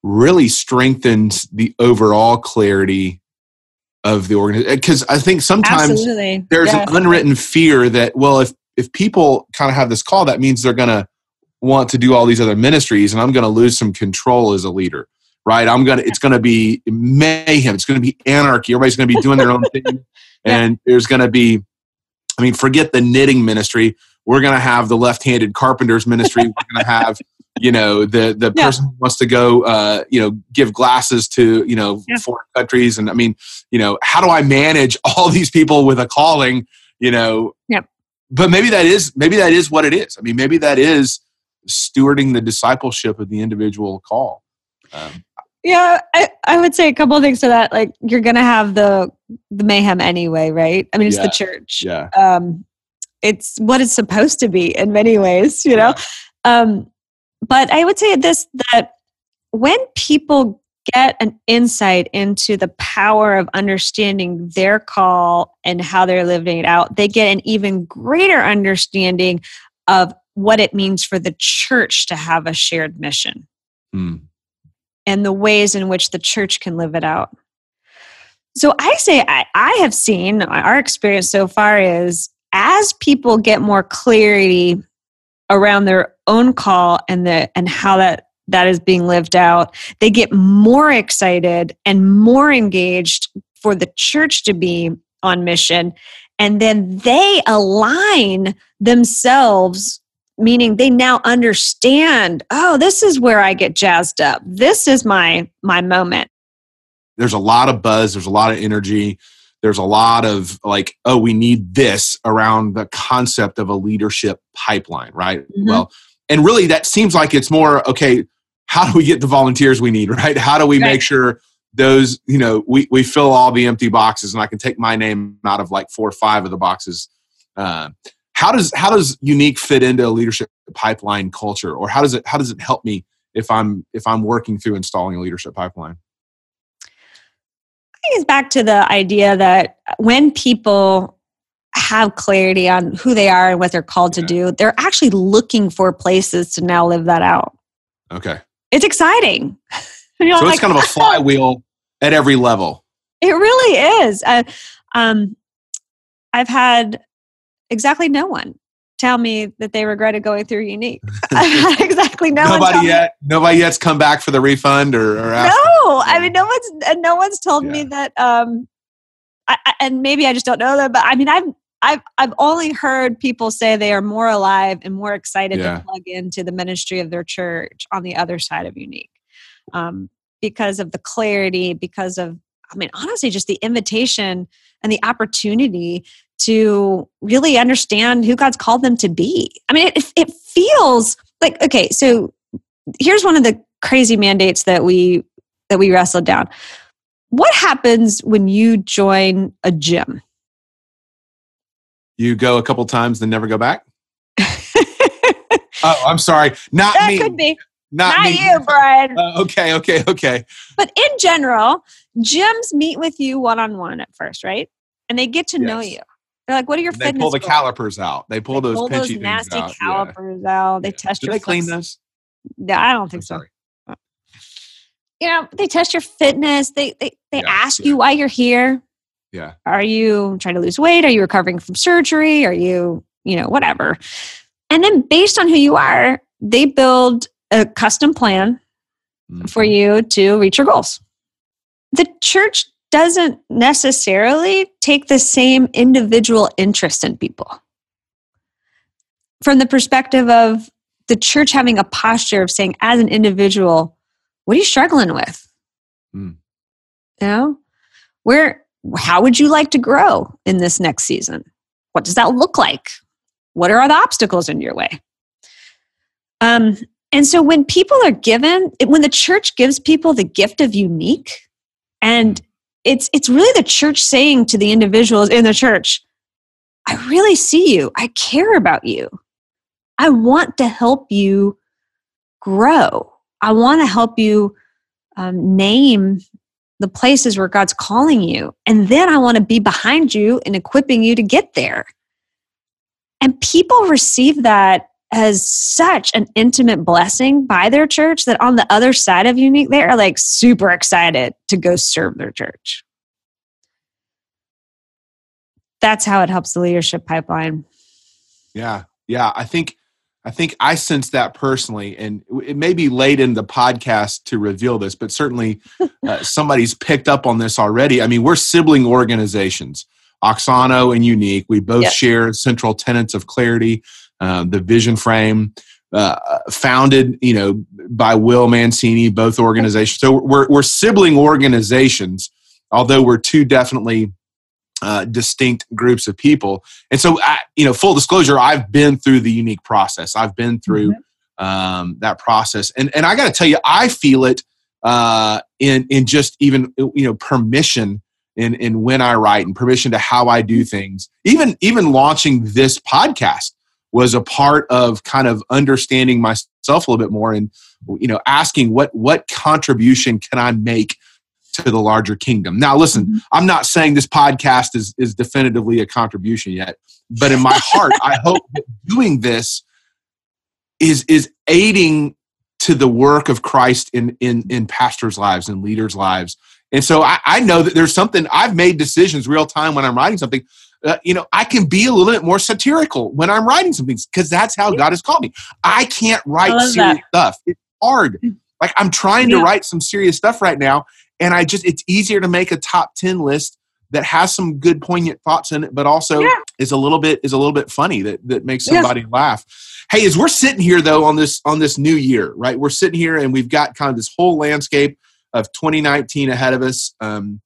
really strengthens the overall clarity of the organization. Because I think sometimes Absolutely. there's yeah. an unwritten fear that, well, if, if people kind of have this call, that means they're going to want to do all these other ministries and I'm going to lose some control as a leader. Right, I'm gonna. It's gonna be mayhem. It's gonna be anarchy. Everybody's gonna be doing their own thing, yeah. and there's gonna be I mean, forget the knitting ministry. We're going to have the left-handed carpenters ministry. We're going to have, you know, the the yeah. person who wants to go, uh, you know, give glasses to, you know, yeah. foreign countries. And I mean, you know, how do I manage all these people with a calling? You know, yep. But maybe that is maybe that is what it is. I mean, maybe that is stewarding the discipleship of the individual call. Um, yeah, I, I would say a couple of things to that. Like you're gonna have the the mayhem anyway, right? I mean, it's yeah. the church. Yeah. Um, it's what it's supposed to be in many ways, you know. Yeah. Um, but I would say this that when people get an insight into the power of understanding their call and how they're living it out, they get an even greater understanding of what it means for the church to have a shared mission. Mm and the ways in which the church can live it out. So I say I, I have seen our experience so far is as people get more clarity around their own call and the and how that that is being lived out, they get more excited and more engaged for the church to be on mission. And then they align themselves meaning they now understand oh this is where i get jazzed up this is my my moment there's a lot of buzz there's a lot of energy there's a lot of like oh we need this around the concept of a leadership pipeline right mm-hmm. well and really that seems like it's more okay how do we get the volunteers we need, right? How do we Right. make sure those, you know, we, we fill all the empty boxes and I can take my name out of like four or five of the boxes. Uh, how does how does Younique fit into a leadership pipeline culture or how does it how does it help me if I'm if I'm working through installing a leadership pipeline? I think it's back to the idea that when people have clarity on who they are and what they're called to Yeah. do, they're actually looking for places to now live that out. Okay. It's exciting. So like, it's kind of a flywheel at every level. It really is. Uh, um, I've had exactly no one tell me that they regretted going through Younique. Exactly no nobody me- yet nobody yet's come back for the refund or, or No, I mean, no one's and no one's told me that. Um, I, I- and maybe I just don't know that, but I mean, I've I've I've only heard people say they are more alive and more excited Yeah. to plug into the ministry of their church on the other side of Younique, um, because of the clarity, because of I mean, honestly, just the invitation and the opportunity to really understand who God's called them to be. I mean, it, it feels like okay. So here's one of the crazy mandates that we that we wrestled down. What happens when you join a gym? you go a couple times then never go back oh i'm sorry not that me could be not, not me you, Brian. Uh, okay okay okay But in general, gyms meet with you one on one at first, right? And they get to know you. They're like, "What are your they fitness?" They pull the goals?" calipers out they pull They those pull pinchy those nasty out. Yeah. calipers out. They Yeah. test do your. they clean those Yeah, I don't think I'm so. sorry. You know, they test your fitness. They they they Yeah, ask yeah. you why you're here. yeah Are you trying to lose weight? Are you recovering from surgery? Are you, you know, whatever? And then based on who you are, they build a custom plan for Mhm. you to reach your goals. The church doesn't necessarily take the same individual interest in people. From the perspective of the church having a posture of saying, as an individual, what are you struggling with? Mm. You know, where, how would you like to grow in this next season? What does that look like? What are the obstacles in your way? Um, and so when people are given, when the church gives people the gift of Younique, and it's it's really the church saying to the individuals in the church, I really see you. I care about you. I want to help you grow. I want to help you um, name the places where God's calling you. And then I want to be behind you and equipping you to get there. And people receive that as such an intimate blessing by their church that on the other side of Younique, they are like super excited to go serve their church. That's how it helps the leadership pipeline. Yeah, yeah. I think I think I sense that personally, and it may be late in the podcast to reveal this, but certainly uh, somebody's picked up on this already. I mean, we're sibling organizations, Auxano and Younique. We both Yeah. share central tenets of clarity, uh, the vision frame. Uh, founded, you know, by Will Mancini, both organizations. So we're we're sibling organizations, although we're two definitely uh, distinct groups of people. And so, I, you know, full disclosure, I've been through the Younique process. I've been through um, that process, and and I got to tell you, I feel it uh, in in just even you know permission in in when I write and permission to how I do things. Even even launching this podcast was a part of kind of understanding myself a little bit more and you know asking what what contribution can I make to the larger kingdom. Now, listen, Mhm. I'm not saying this podcast is is definitively a contribution yet, but in my heart, I hope that doing this is is aiding to the work of Christ in in in pastors' lives and leaders' lives. And so I, I know that there's something I've made decisions real time when I'm writing something. Uh, you know, I can be a little bit more satirical when I'm writing something because that's how God has called me. I can't write serious stuff. It's hard. Like I'm trying to write some serious stuff right now, and I just it's easier to make a top ten list that has some good poignant thoughts in it, but also Yeah. is a little bit is a little bit funny that that makes Yeah. somebody laugh. Hey, as we're sitting here though on this on this new year, right? We're sitting here and we've got kind of this whole landscape of 2019 ahead of us. Um,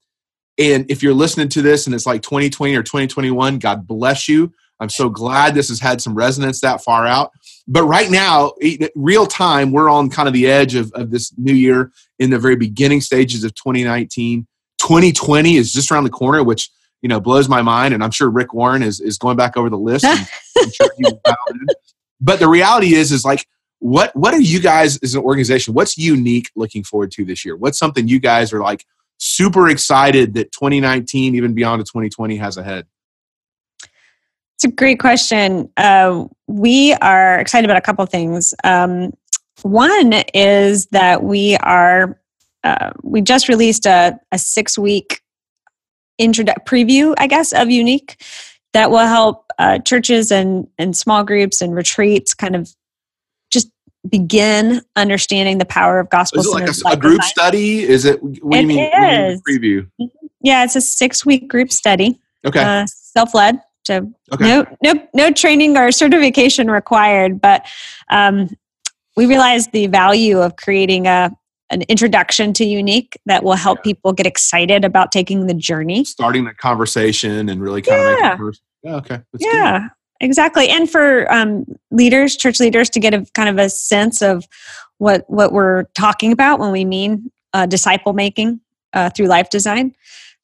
and if you're listening to this and it's like 2020 or 2021, God bless you. I'm so glad this has had some resonance that far out. but right now, real time, we're on kind of the edge of, of this new year in the very beginning stages of 2019. 2020 is just around the corner, which you know blows my mind, and I'm sure Rick Warren is is going back over the list. sure but the reality is, is like what what are you guys as an organization? What's Younique looking forward to this year? What's something you guys are like super excited that 2019, even beyond to 2020, has ahead? It's a great question. Uh, we are excited about a couple things. Um, one is that we are uh, we just released a, a six week introdu- preview, I guess, of Younique that will help uh, churches and, and small groups and retreats kind of begin understanding the power of gospel. Is it like a, a group design. study? Is it? What it do you mean? Is. preview. Yeah, it's a six week group study. Okay. Uh, Self led. So okay. no no no training or certification required, but um, we realize the value of creating a an introduction to Younique that will help yeah. people get excited about taking the journey starting the conversation and really kind yeah. of yeah okay That's yeah good. Exactly. And for um, leaders church leaders to get a kind of a sense of what what we're talking about when we mean uh, disciple making uh, through life design.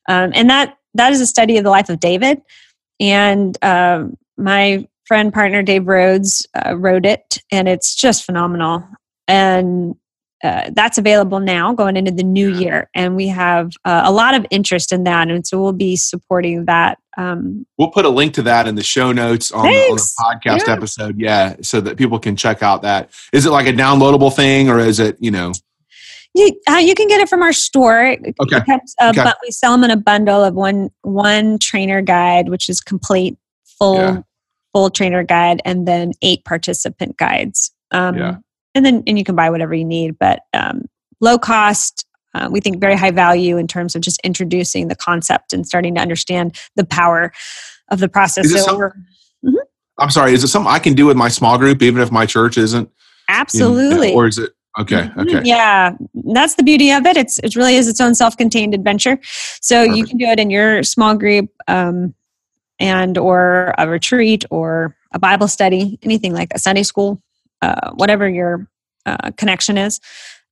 Um, and that that is a study of the life of david. And uh, my friend partner dave rhodes uh, wrote it and it's just phenomenal. And uh, that's available now going into the new year. And we have uh, a lot of interest in that. And so we'll be supporting that um, we'll put a link to that in the show notes on, the, on the, podcast yeah. episode yeah so that people can check out that is it like a downloadable thing or is it you know you, uh, you can get it from our store okay. Comes, uh, okay. but we sell them in a bundle of one one trainer guide which is complete full yeah. full trainer guide and then eight participant guides um, yeah and then and you can buy whatever you need but um, low cost uh, we think very high value in terms of just introducing the concept and starting to understand the power of the process so some, mm-hmm. i'm sorry is it something i can do with my small group even if my church isn't absolutely in, or is it okay mm-hmm. okay yeah that's the beauty of it it's it really is its own self-contained adventure so Perfect. you can do it in your small group um, and or a retreat or a bible study anything like a sunday school uh, whatever your uh, connection is.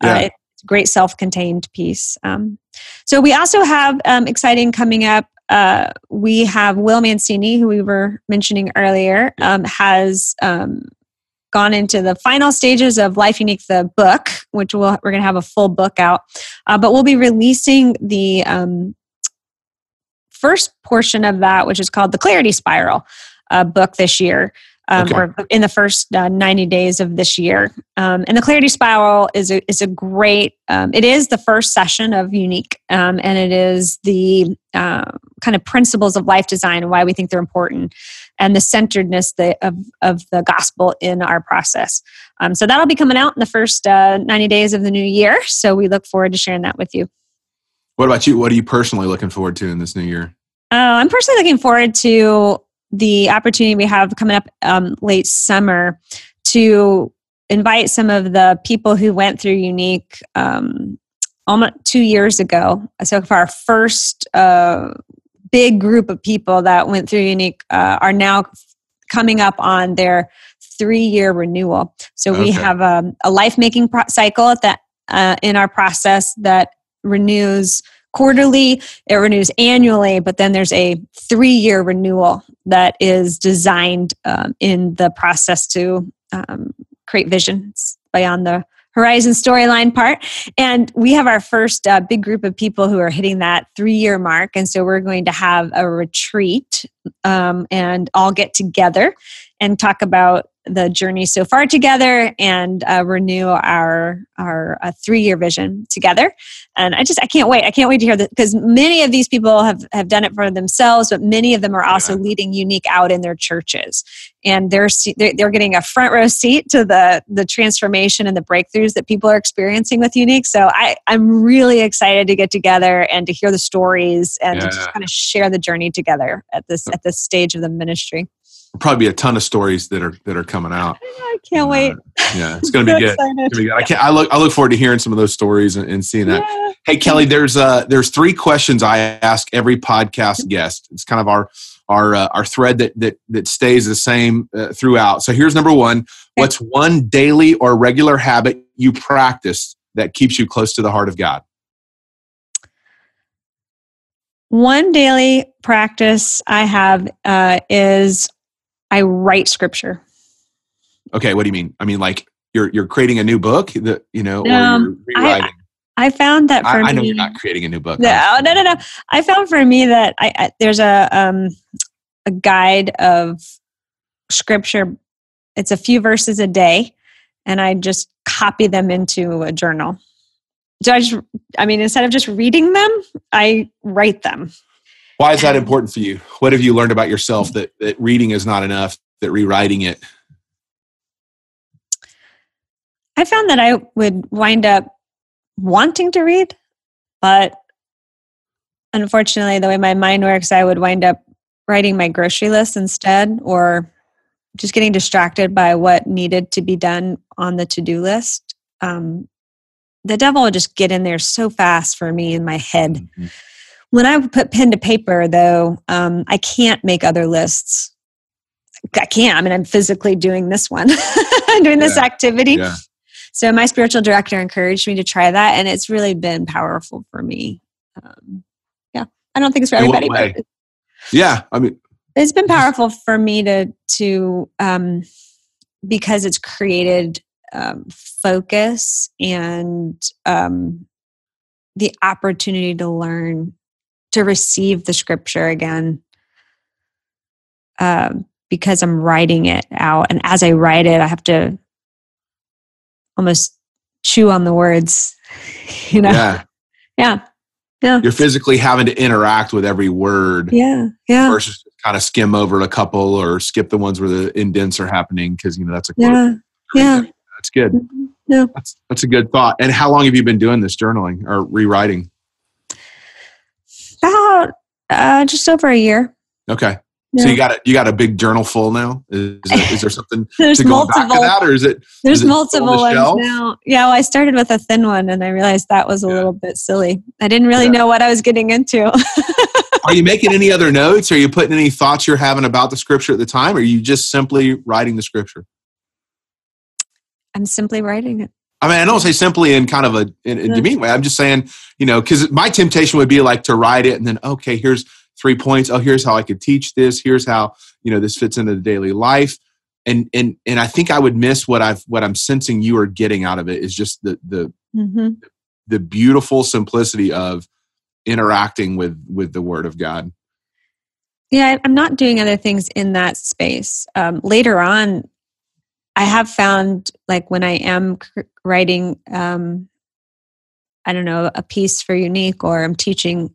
Uh, yeah. it's a great self-contained piece. Um, so we also have um, exciting coming up. Uh, we have Will Mancini, who we were mentioning earlier, um, has um, gone into the final stages of Life Younique, the book, which we'll, we're going to have a full book out. Uh, but we'll be releasing the um, first portion of that, which is called the Clarity Spiral uh, book this year um, okay. or in the first uh, 90 days of this year. Um, and the Clarity Spiral is a, is a great, um, it is the first session of Younique, um, and it is the uh, kind of principles of life design and why we think they're important and the centeredness the, of, of the gospel in our process. Um, so that'll be coming out in the first uh, 90 days of the new year. So we look forward to sharing that with you. What about you? What are you personally looking forward to in this new year? Uh, I'm personally looking forward to the opportunity we have coming up um, late summer to invite some of the people who went through Younique um, almost two years ago. So, for our first uh, big group of people that went through Younique uh, are now coming up on their three year renewal. So, okay. we have a, a life making pro- cycle that uh, in our process that renews quarterly, it renews annually, but then there's a three year renewal that is designed um, in the process to um, create visions beyond the horizon storyline part. And we have our first uh, big group of people who are hitting that three year mark and so we're going to have a retreat um, and all get together and talk about the journey so far together and uh, renew our our uh, three year vision together. And I just I can't wait. I can't wait to hear that because many of these people have have done it for themselves, but many of them are also yeah. leading Younique out in their churches, and they're they're getting a front row seat to the the transformation and the breakthroughs that people are experiencing with Younique. So I I'm really excited to get together and to hear the stories and yeah. to just kind of share the journey together at this at this stage of the ministry probably be a ton of stories that are that are coming out. I can't uh, wait. Yeah, it's going to be good. Be good. I can't. I look. I look forward to hearing some of those stories and, and seeing that. Yeah. Hey, Kelly, there's uh there's three questions I ask every podcast guest. It's kind of our our uh, our thread that that that stays the same uh, throughout. So here's number one. What's one daily or regular habit you practice that keeps you close to the heart of God? One daily practice I have uh, is I write scripture. Okay, what do you mean? I mean, like you're you're creating a new book, that you know, or Um, you're rewriting. I found that for I, I know you're not creating a new book. No, no, no, no. I found for me that I, I there's a um a guide of scripture. It's a few verses a day, and I just copy them into a journal. So I just, I mean, instead of just reading them, I write them. Why is that important for you? What have you learned about yourself that that reading is not enough? That rewriting it. I found that I would wind up wanting to read, but unfortunately, the way my mind works, I would wind up writing my grocery list instead or just getting distracted by what needed to be done on the to do list. Um, the devil would just get in there so fast for me in my head. Mhm. When I put pen to paper, though, um, I can't make other lists. I can't. I mean, I'm physically doing this one, doing this activity. Yeah. So my spiritual director encouraged me to try that, and it's really been powerful for me. Um, yeah, I don't think it's for everybody, but Yeah. I mean, it's been powerful for me to to um, because it's created um, focus and um, the opportunity to learn to receive the scripture again um, because I'm writing it out, and as I write it, I have to almost chew on the words. You know, yeah. yeah, yeah, You're physically having to interact with every word yeah, yeah, versus just kind of skim over a couple or skip the ones where the indents are happening because you know that's a quote. yeah, yeah. That's good. Mhm. Yeah. That's that's a good thought. And how long have you been doing this journaling or rewriting? About uh, just over a year. Okay. So you got a you got a big journal full now. Is, is, is there something There's to go back to multiple. that, or is it? There's is it multiple the ones shelf? now. Yeah, well, I started with a thin one, and I realized that was a Yeah. little bit silly. I didn't really Yeah. know what I was getting into. Are you making any other notes? Are you putting any thoughts you're having about the scripture at the time? Or are you just simply writing the scripture? I'm simply writing it. I mean, I don't say simply in kind of a in, in demeaning way. I'm just saying, you know, because my temptation would be like to write it and then, okay, here's three points. Oh, here's how I could teach this. Here's how you know this fits into the daily life. And and and I think I would miss what I've what I'm sensing you are getting out of it is just the the hmm the beautiful simplicity of interacting with with the Word of God. Yeah, I'm not doing other things in that space. Um, later on, I have found like when I am writing, um, I don't know, a piece for Younique or I'm teaching,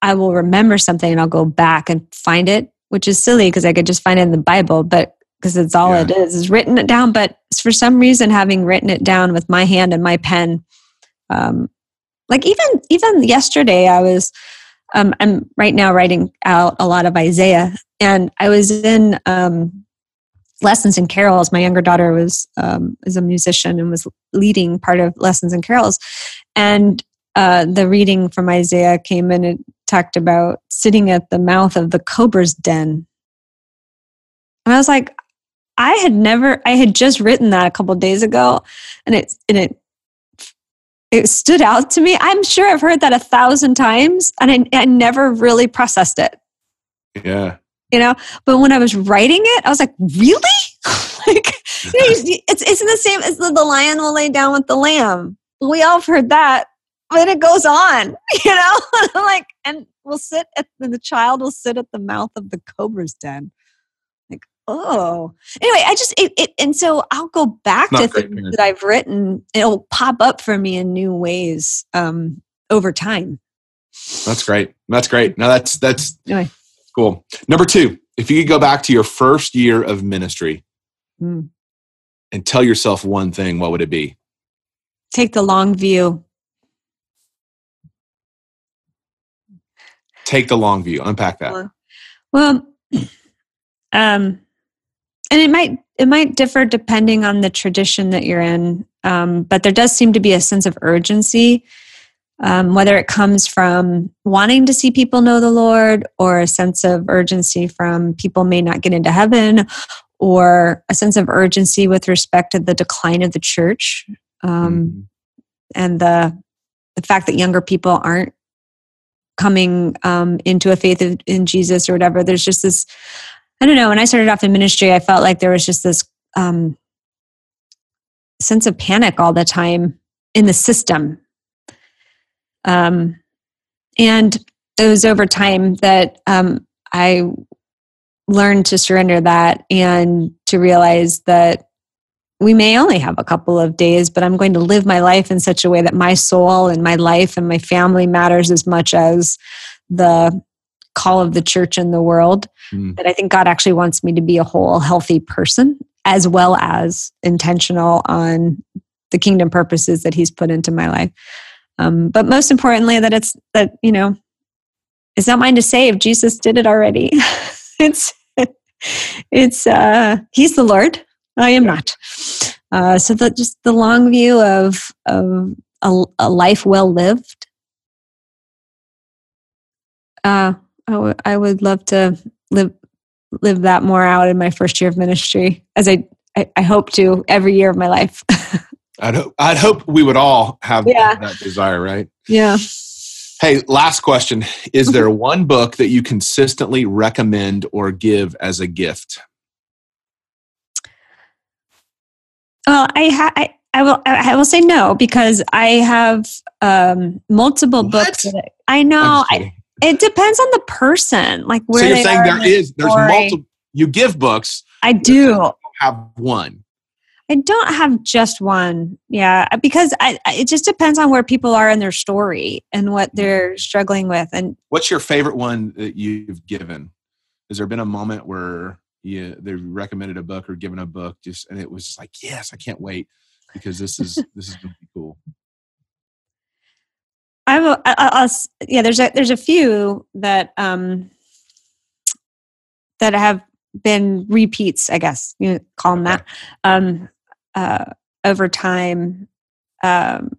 I will remember something and I'll go back and find it, which is silly because I could just find it in the Bible, but because it's all Yeah. it is, is written it down. But for some reason, having written it down with my hand and my pen, um, like even even yesterday, I was um, I'm right now writing out a lot of Isaiah, and I was in um, lessons and carols. My younger daughter was um, is a musician and was leading part of lessons and carols, and uh, the reading from Isaiah came in and talked about sitting at the mouth of the cobra's den, and I was like, I had never, I had just written that a couple days ago, and it and it it stood out to me. I'm sure I've heard that a thousand times, and I, I never really processed it Yeah. You know but when i was writing it i was like really like you know, it's, it's in the same as the, the lion will lay down with the lamb we all have heard that but it goes on you know like and we'll sit at the child will sit at the mouth of the cobra's den like oh anyway i just it, it and so i'll go back Not to things parenting. that i've written it'll pop up for me in new ways um over time That's great. That's great. Now that's that's Anyway. Cool. Number two, if you could go back to your first year of ministry Hmm. and tell yourself one thing, what would it be? take the long view Take the long view. Unpack that. Well, Well, um, and it might it might differ depending on the tradition that you're in, um, but there does seem to be a sense of urgency Um, whether it comes from wanting to see people know the Lord or a sense of urgency from people may not get into heaven or a sense of urgency with respect to the decline of the church um, mm-hmm. and the the fact that younger people aren't coming um, into a faith in Jesus or whatever. There's just this, I don't know. When I started off in ministry, I felt like there was just this um, sense of panic all the time in the system. Um, and it was over time that um, I learned to surrender that and to realize that we may only have a couple of days, but I'm going to live my life in such a way that my soul and my life and my family matters as much as the call of the church and the world. Mm. That I think God actually wants me to be a whole, healthy person, as well as intentional on the kingdom purposes that He's put into my life. Um, but most importantly, that it's that you know, it's not mine to save. Jesus did it already. it's it's uh, He's the Lord I am not. Uh, so that just the long view of of a, a life well lived. Uh, I, w- I would love to live live that more out in my first year of ministry, as I I, I hope to every year of my life. I'd hope I'd hope we would all have yeah. that desire, right? Yeah. Hey, last question: Is there one book that you consistently recommend or give as a gift? Well, I, ha- I, I will I will say no because I have um, multiple what? books. I know. I, it depends on the person. Like where. So you're saying there is there's multiple. You give books. I do have one. I don't have just one. Yeah, because I, it just depends on where people are in their story and what mm-hmm. they're struggling with. And what's your favorite one that you've given? Has there been a moment where you they recommended a book or given a book just and it was just like yes i can't wait because this is this is gonna be cool i will I'll, yeah there's a there's a few that um that have been repeats i guess you call them that um uh over time um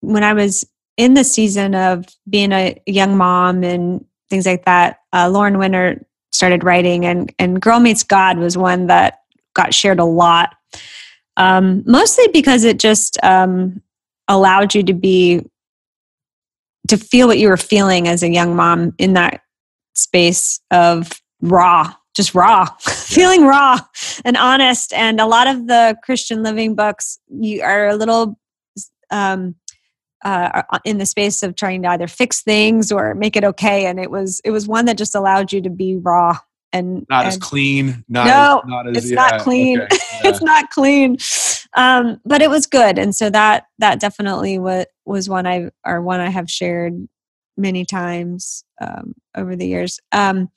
when i was in the season of being a young mom and things like that uh, lauren winner started writing and and girl meets god was one that got shared a lot. Um, mostly because it just um, allowed you to be to feel what you were feeling as a young mom in that space of raw just raw yeah. feeling raw and honest and a lot of the christian living books you are a little um, uh, in the space of trying to either fix things or make it okay. And it was it was one that just allowed you to be raw and not and, as clean. Not no, as, not as, it's yeah, not clean. Okay, yeah. it's not clean. Um, but it was good, and so that that definitely was was one I or one I have shared many times um, over the years. Um,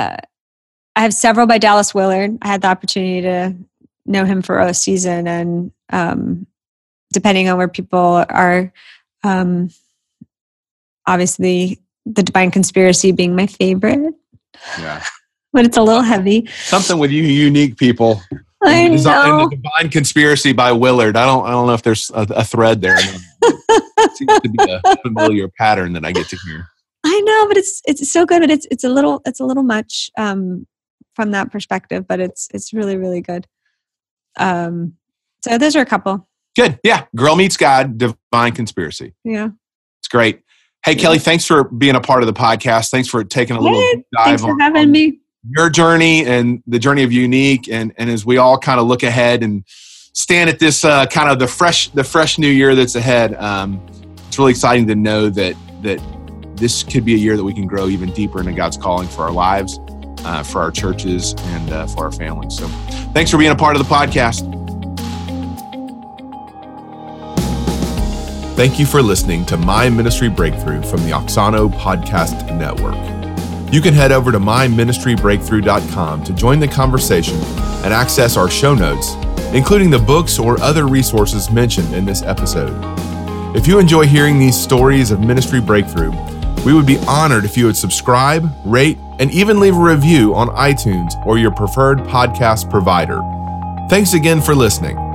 uh, I have several by Dallas Willard. I had the opportunity to know him for a season, and um, depending on where people are um, obviously the divine conspiracy being my favorite. Yeah. But it's a little heavy. Something with Younique people. I know. And the divine conspiracy by willard. I don't i don't know if there's a, a thread there. It seems to be a familiar pattern that i get to hear i know but it's it's so good but it's it's a little it's a little much um from that perspective but it's it's really really good um so those are a couple Good. Yeah. Girl Meets God, Divine Conspiracy. Yeah. It's great. Hey, Kelly, thanks for being a part of the podcast. Thanks for taking a little dive thanks for on, having on me. Your journey and the journey of Younique, and and as we all kind of look ahead and stand at this uh, kind of the fresh the fresh new year that's ahead, um, it's really exciting to know that that this could be a year that we can grow even deeper into God's calling for our lives, uh, for our churches, and uh, for our families. So, thanks for being a part of the podcast. Thank you for listening to My Ministry Breakthrough from the Auxano Podcast Network. You can head over to myministrybreakthrough.com to join the conversation and access our show notes, including the books or other resources mentioned in this episode. If you enjoy hearing these stories of ministry breakthrough, we would be honored if you would subscribe, rate, and even leave a review on iTunes or your preferred podcast provider. Thanks again for listening.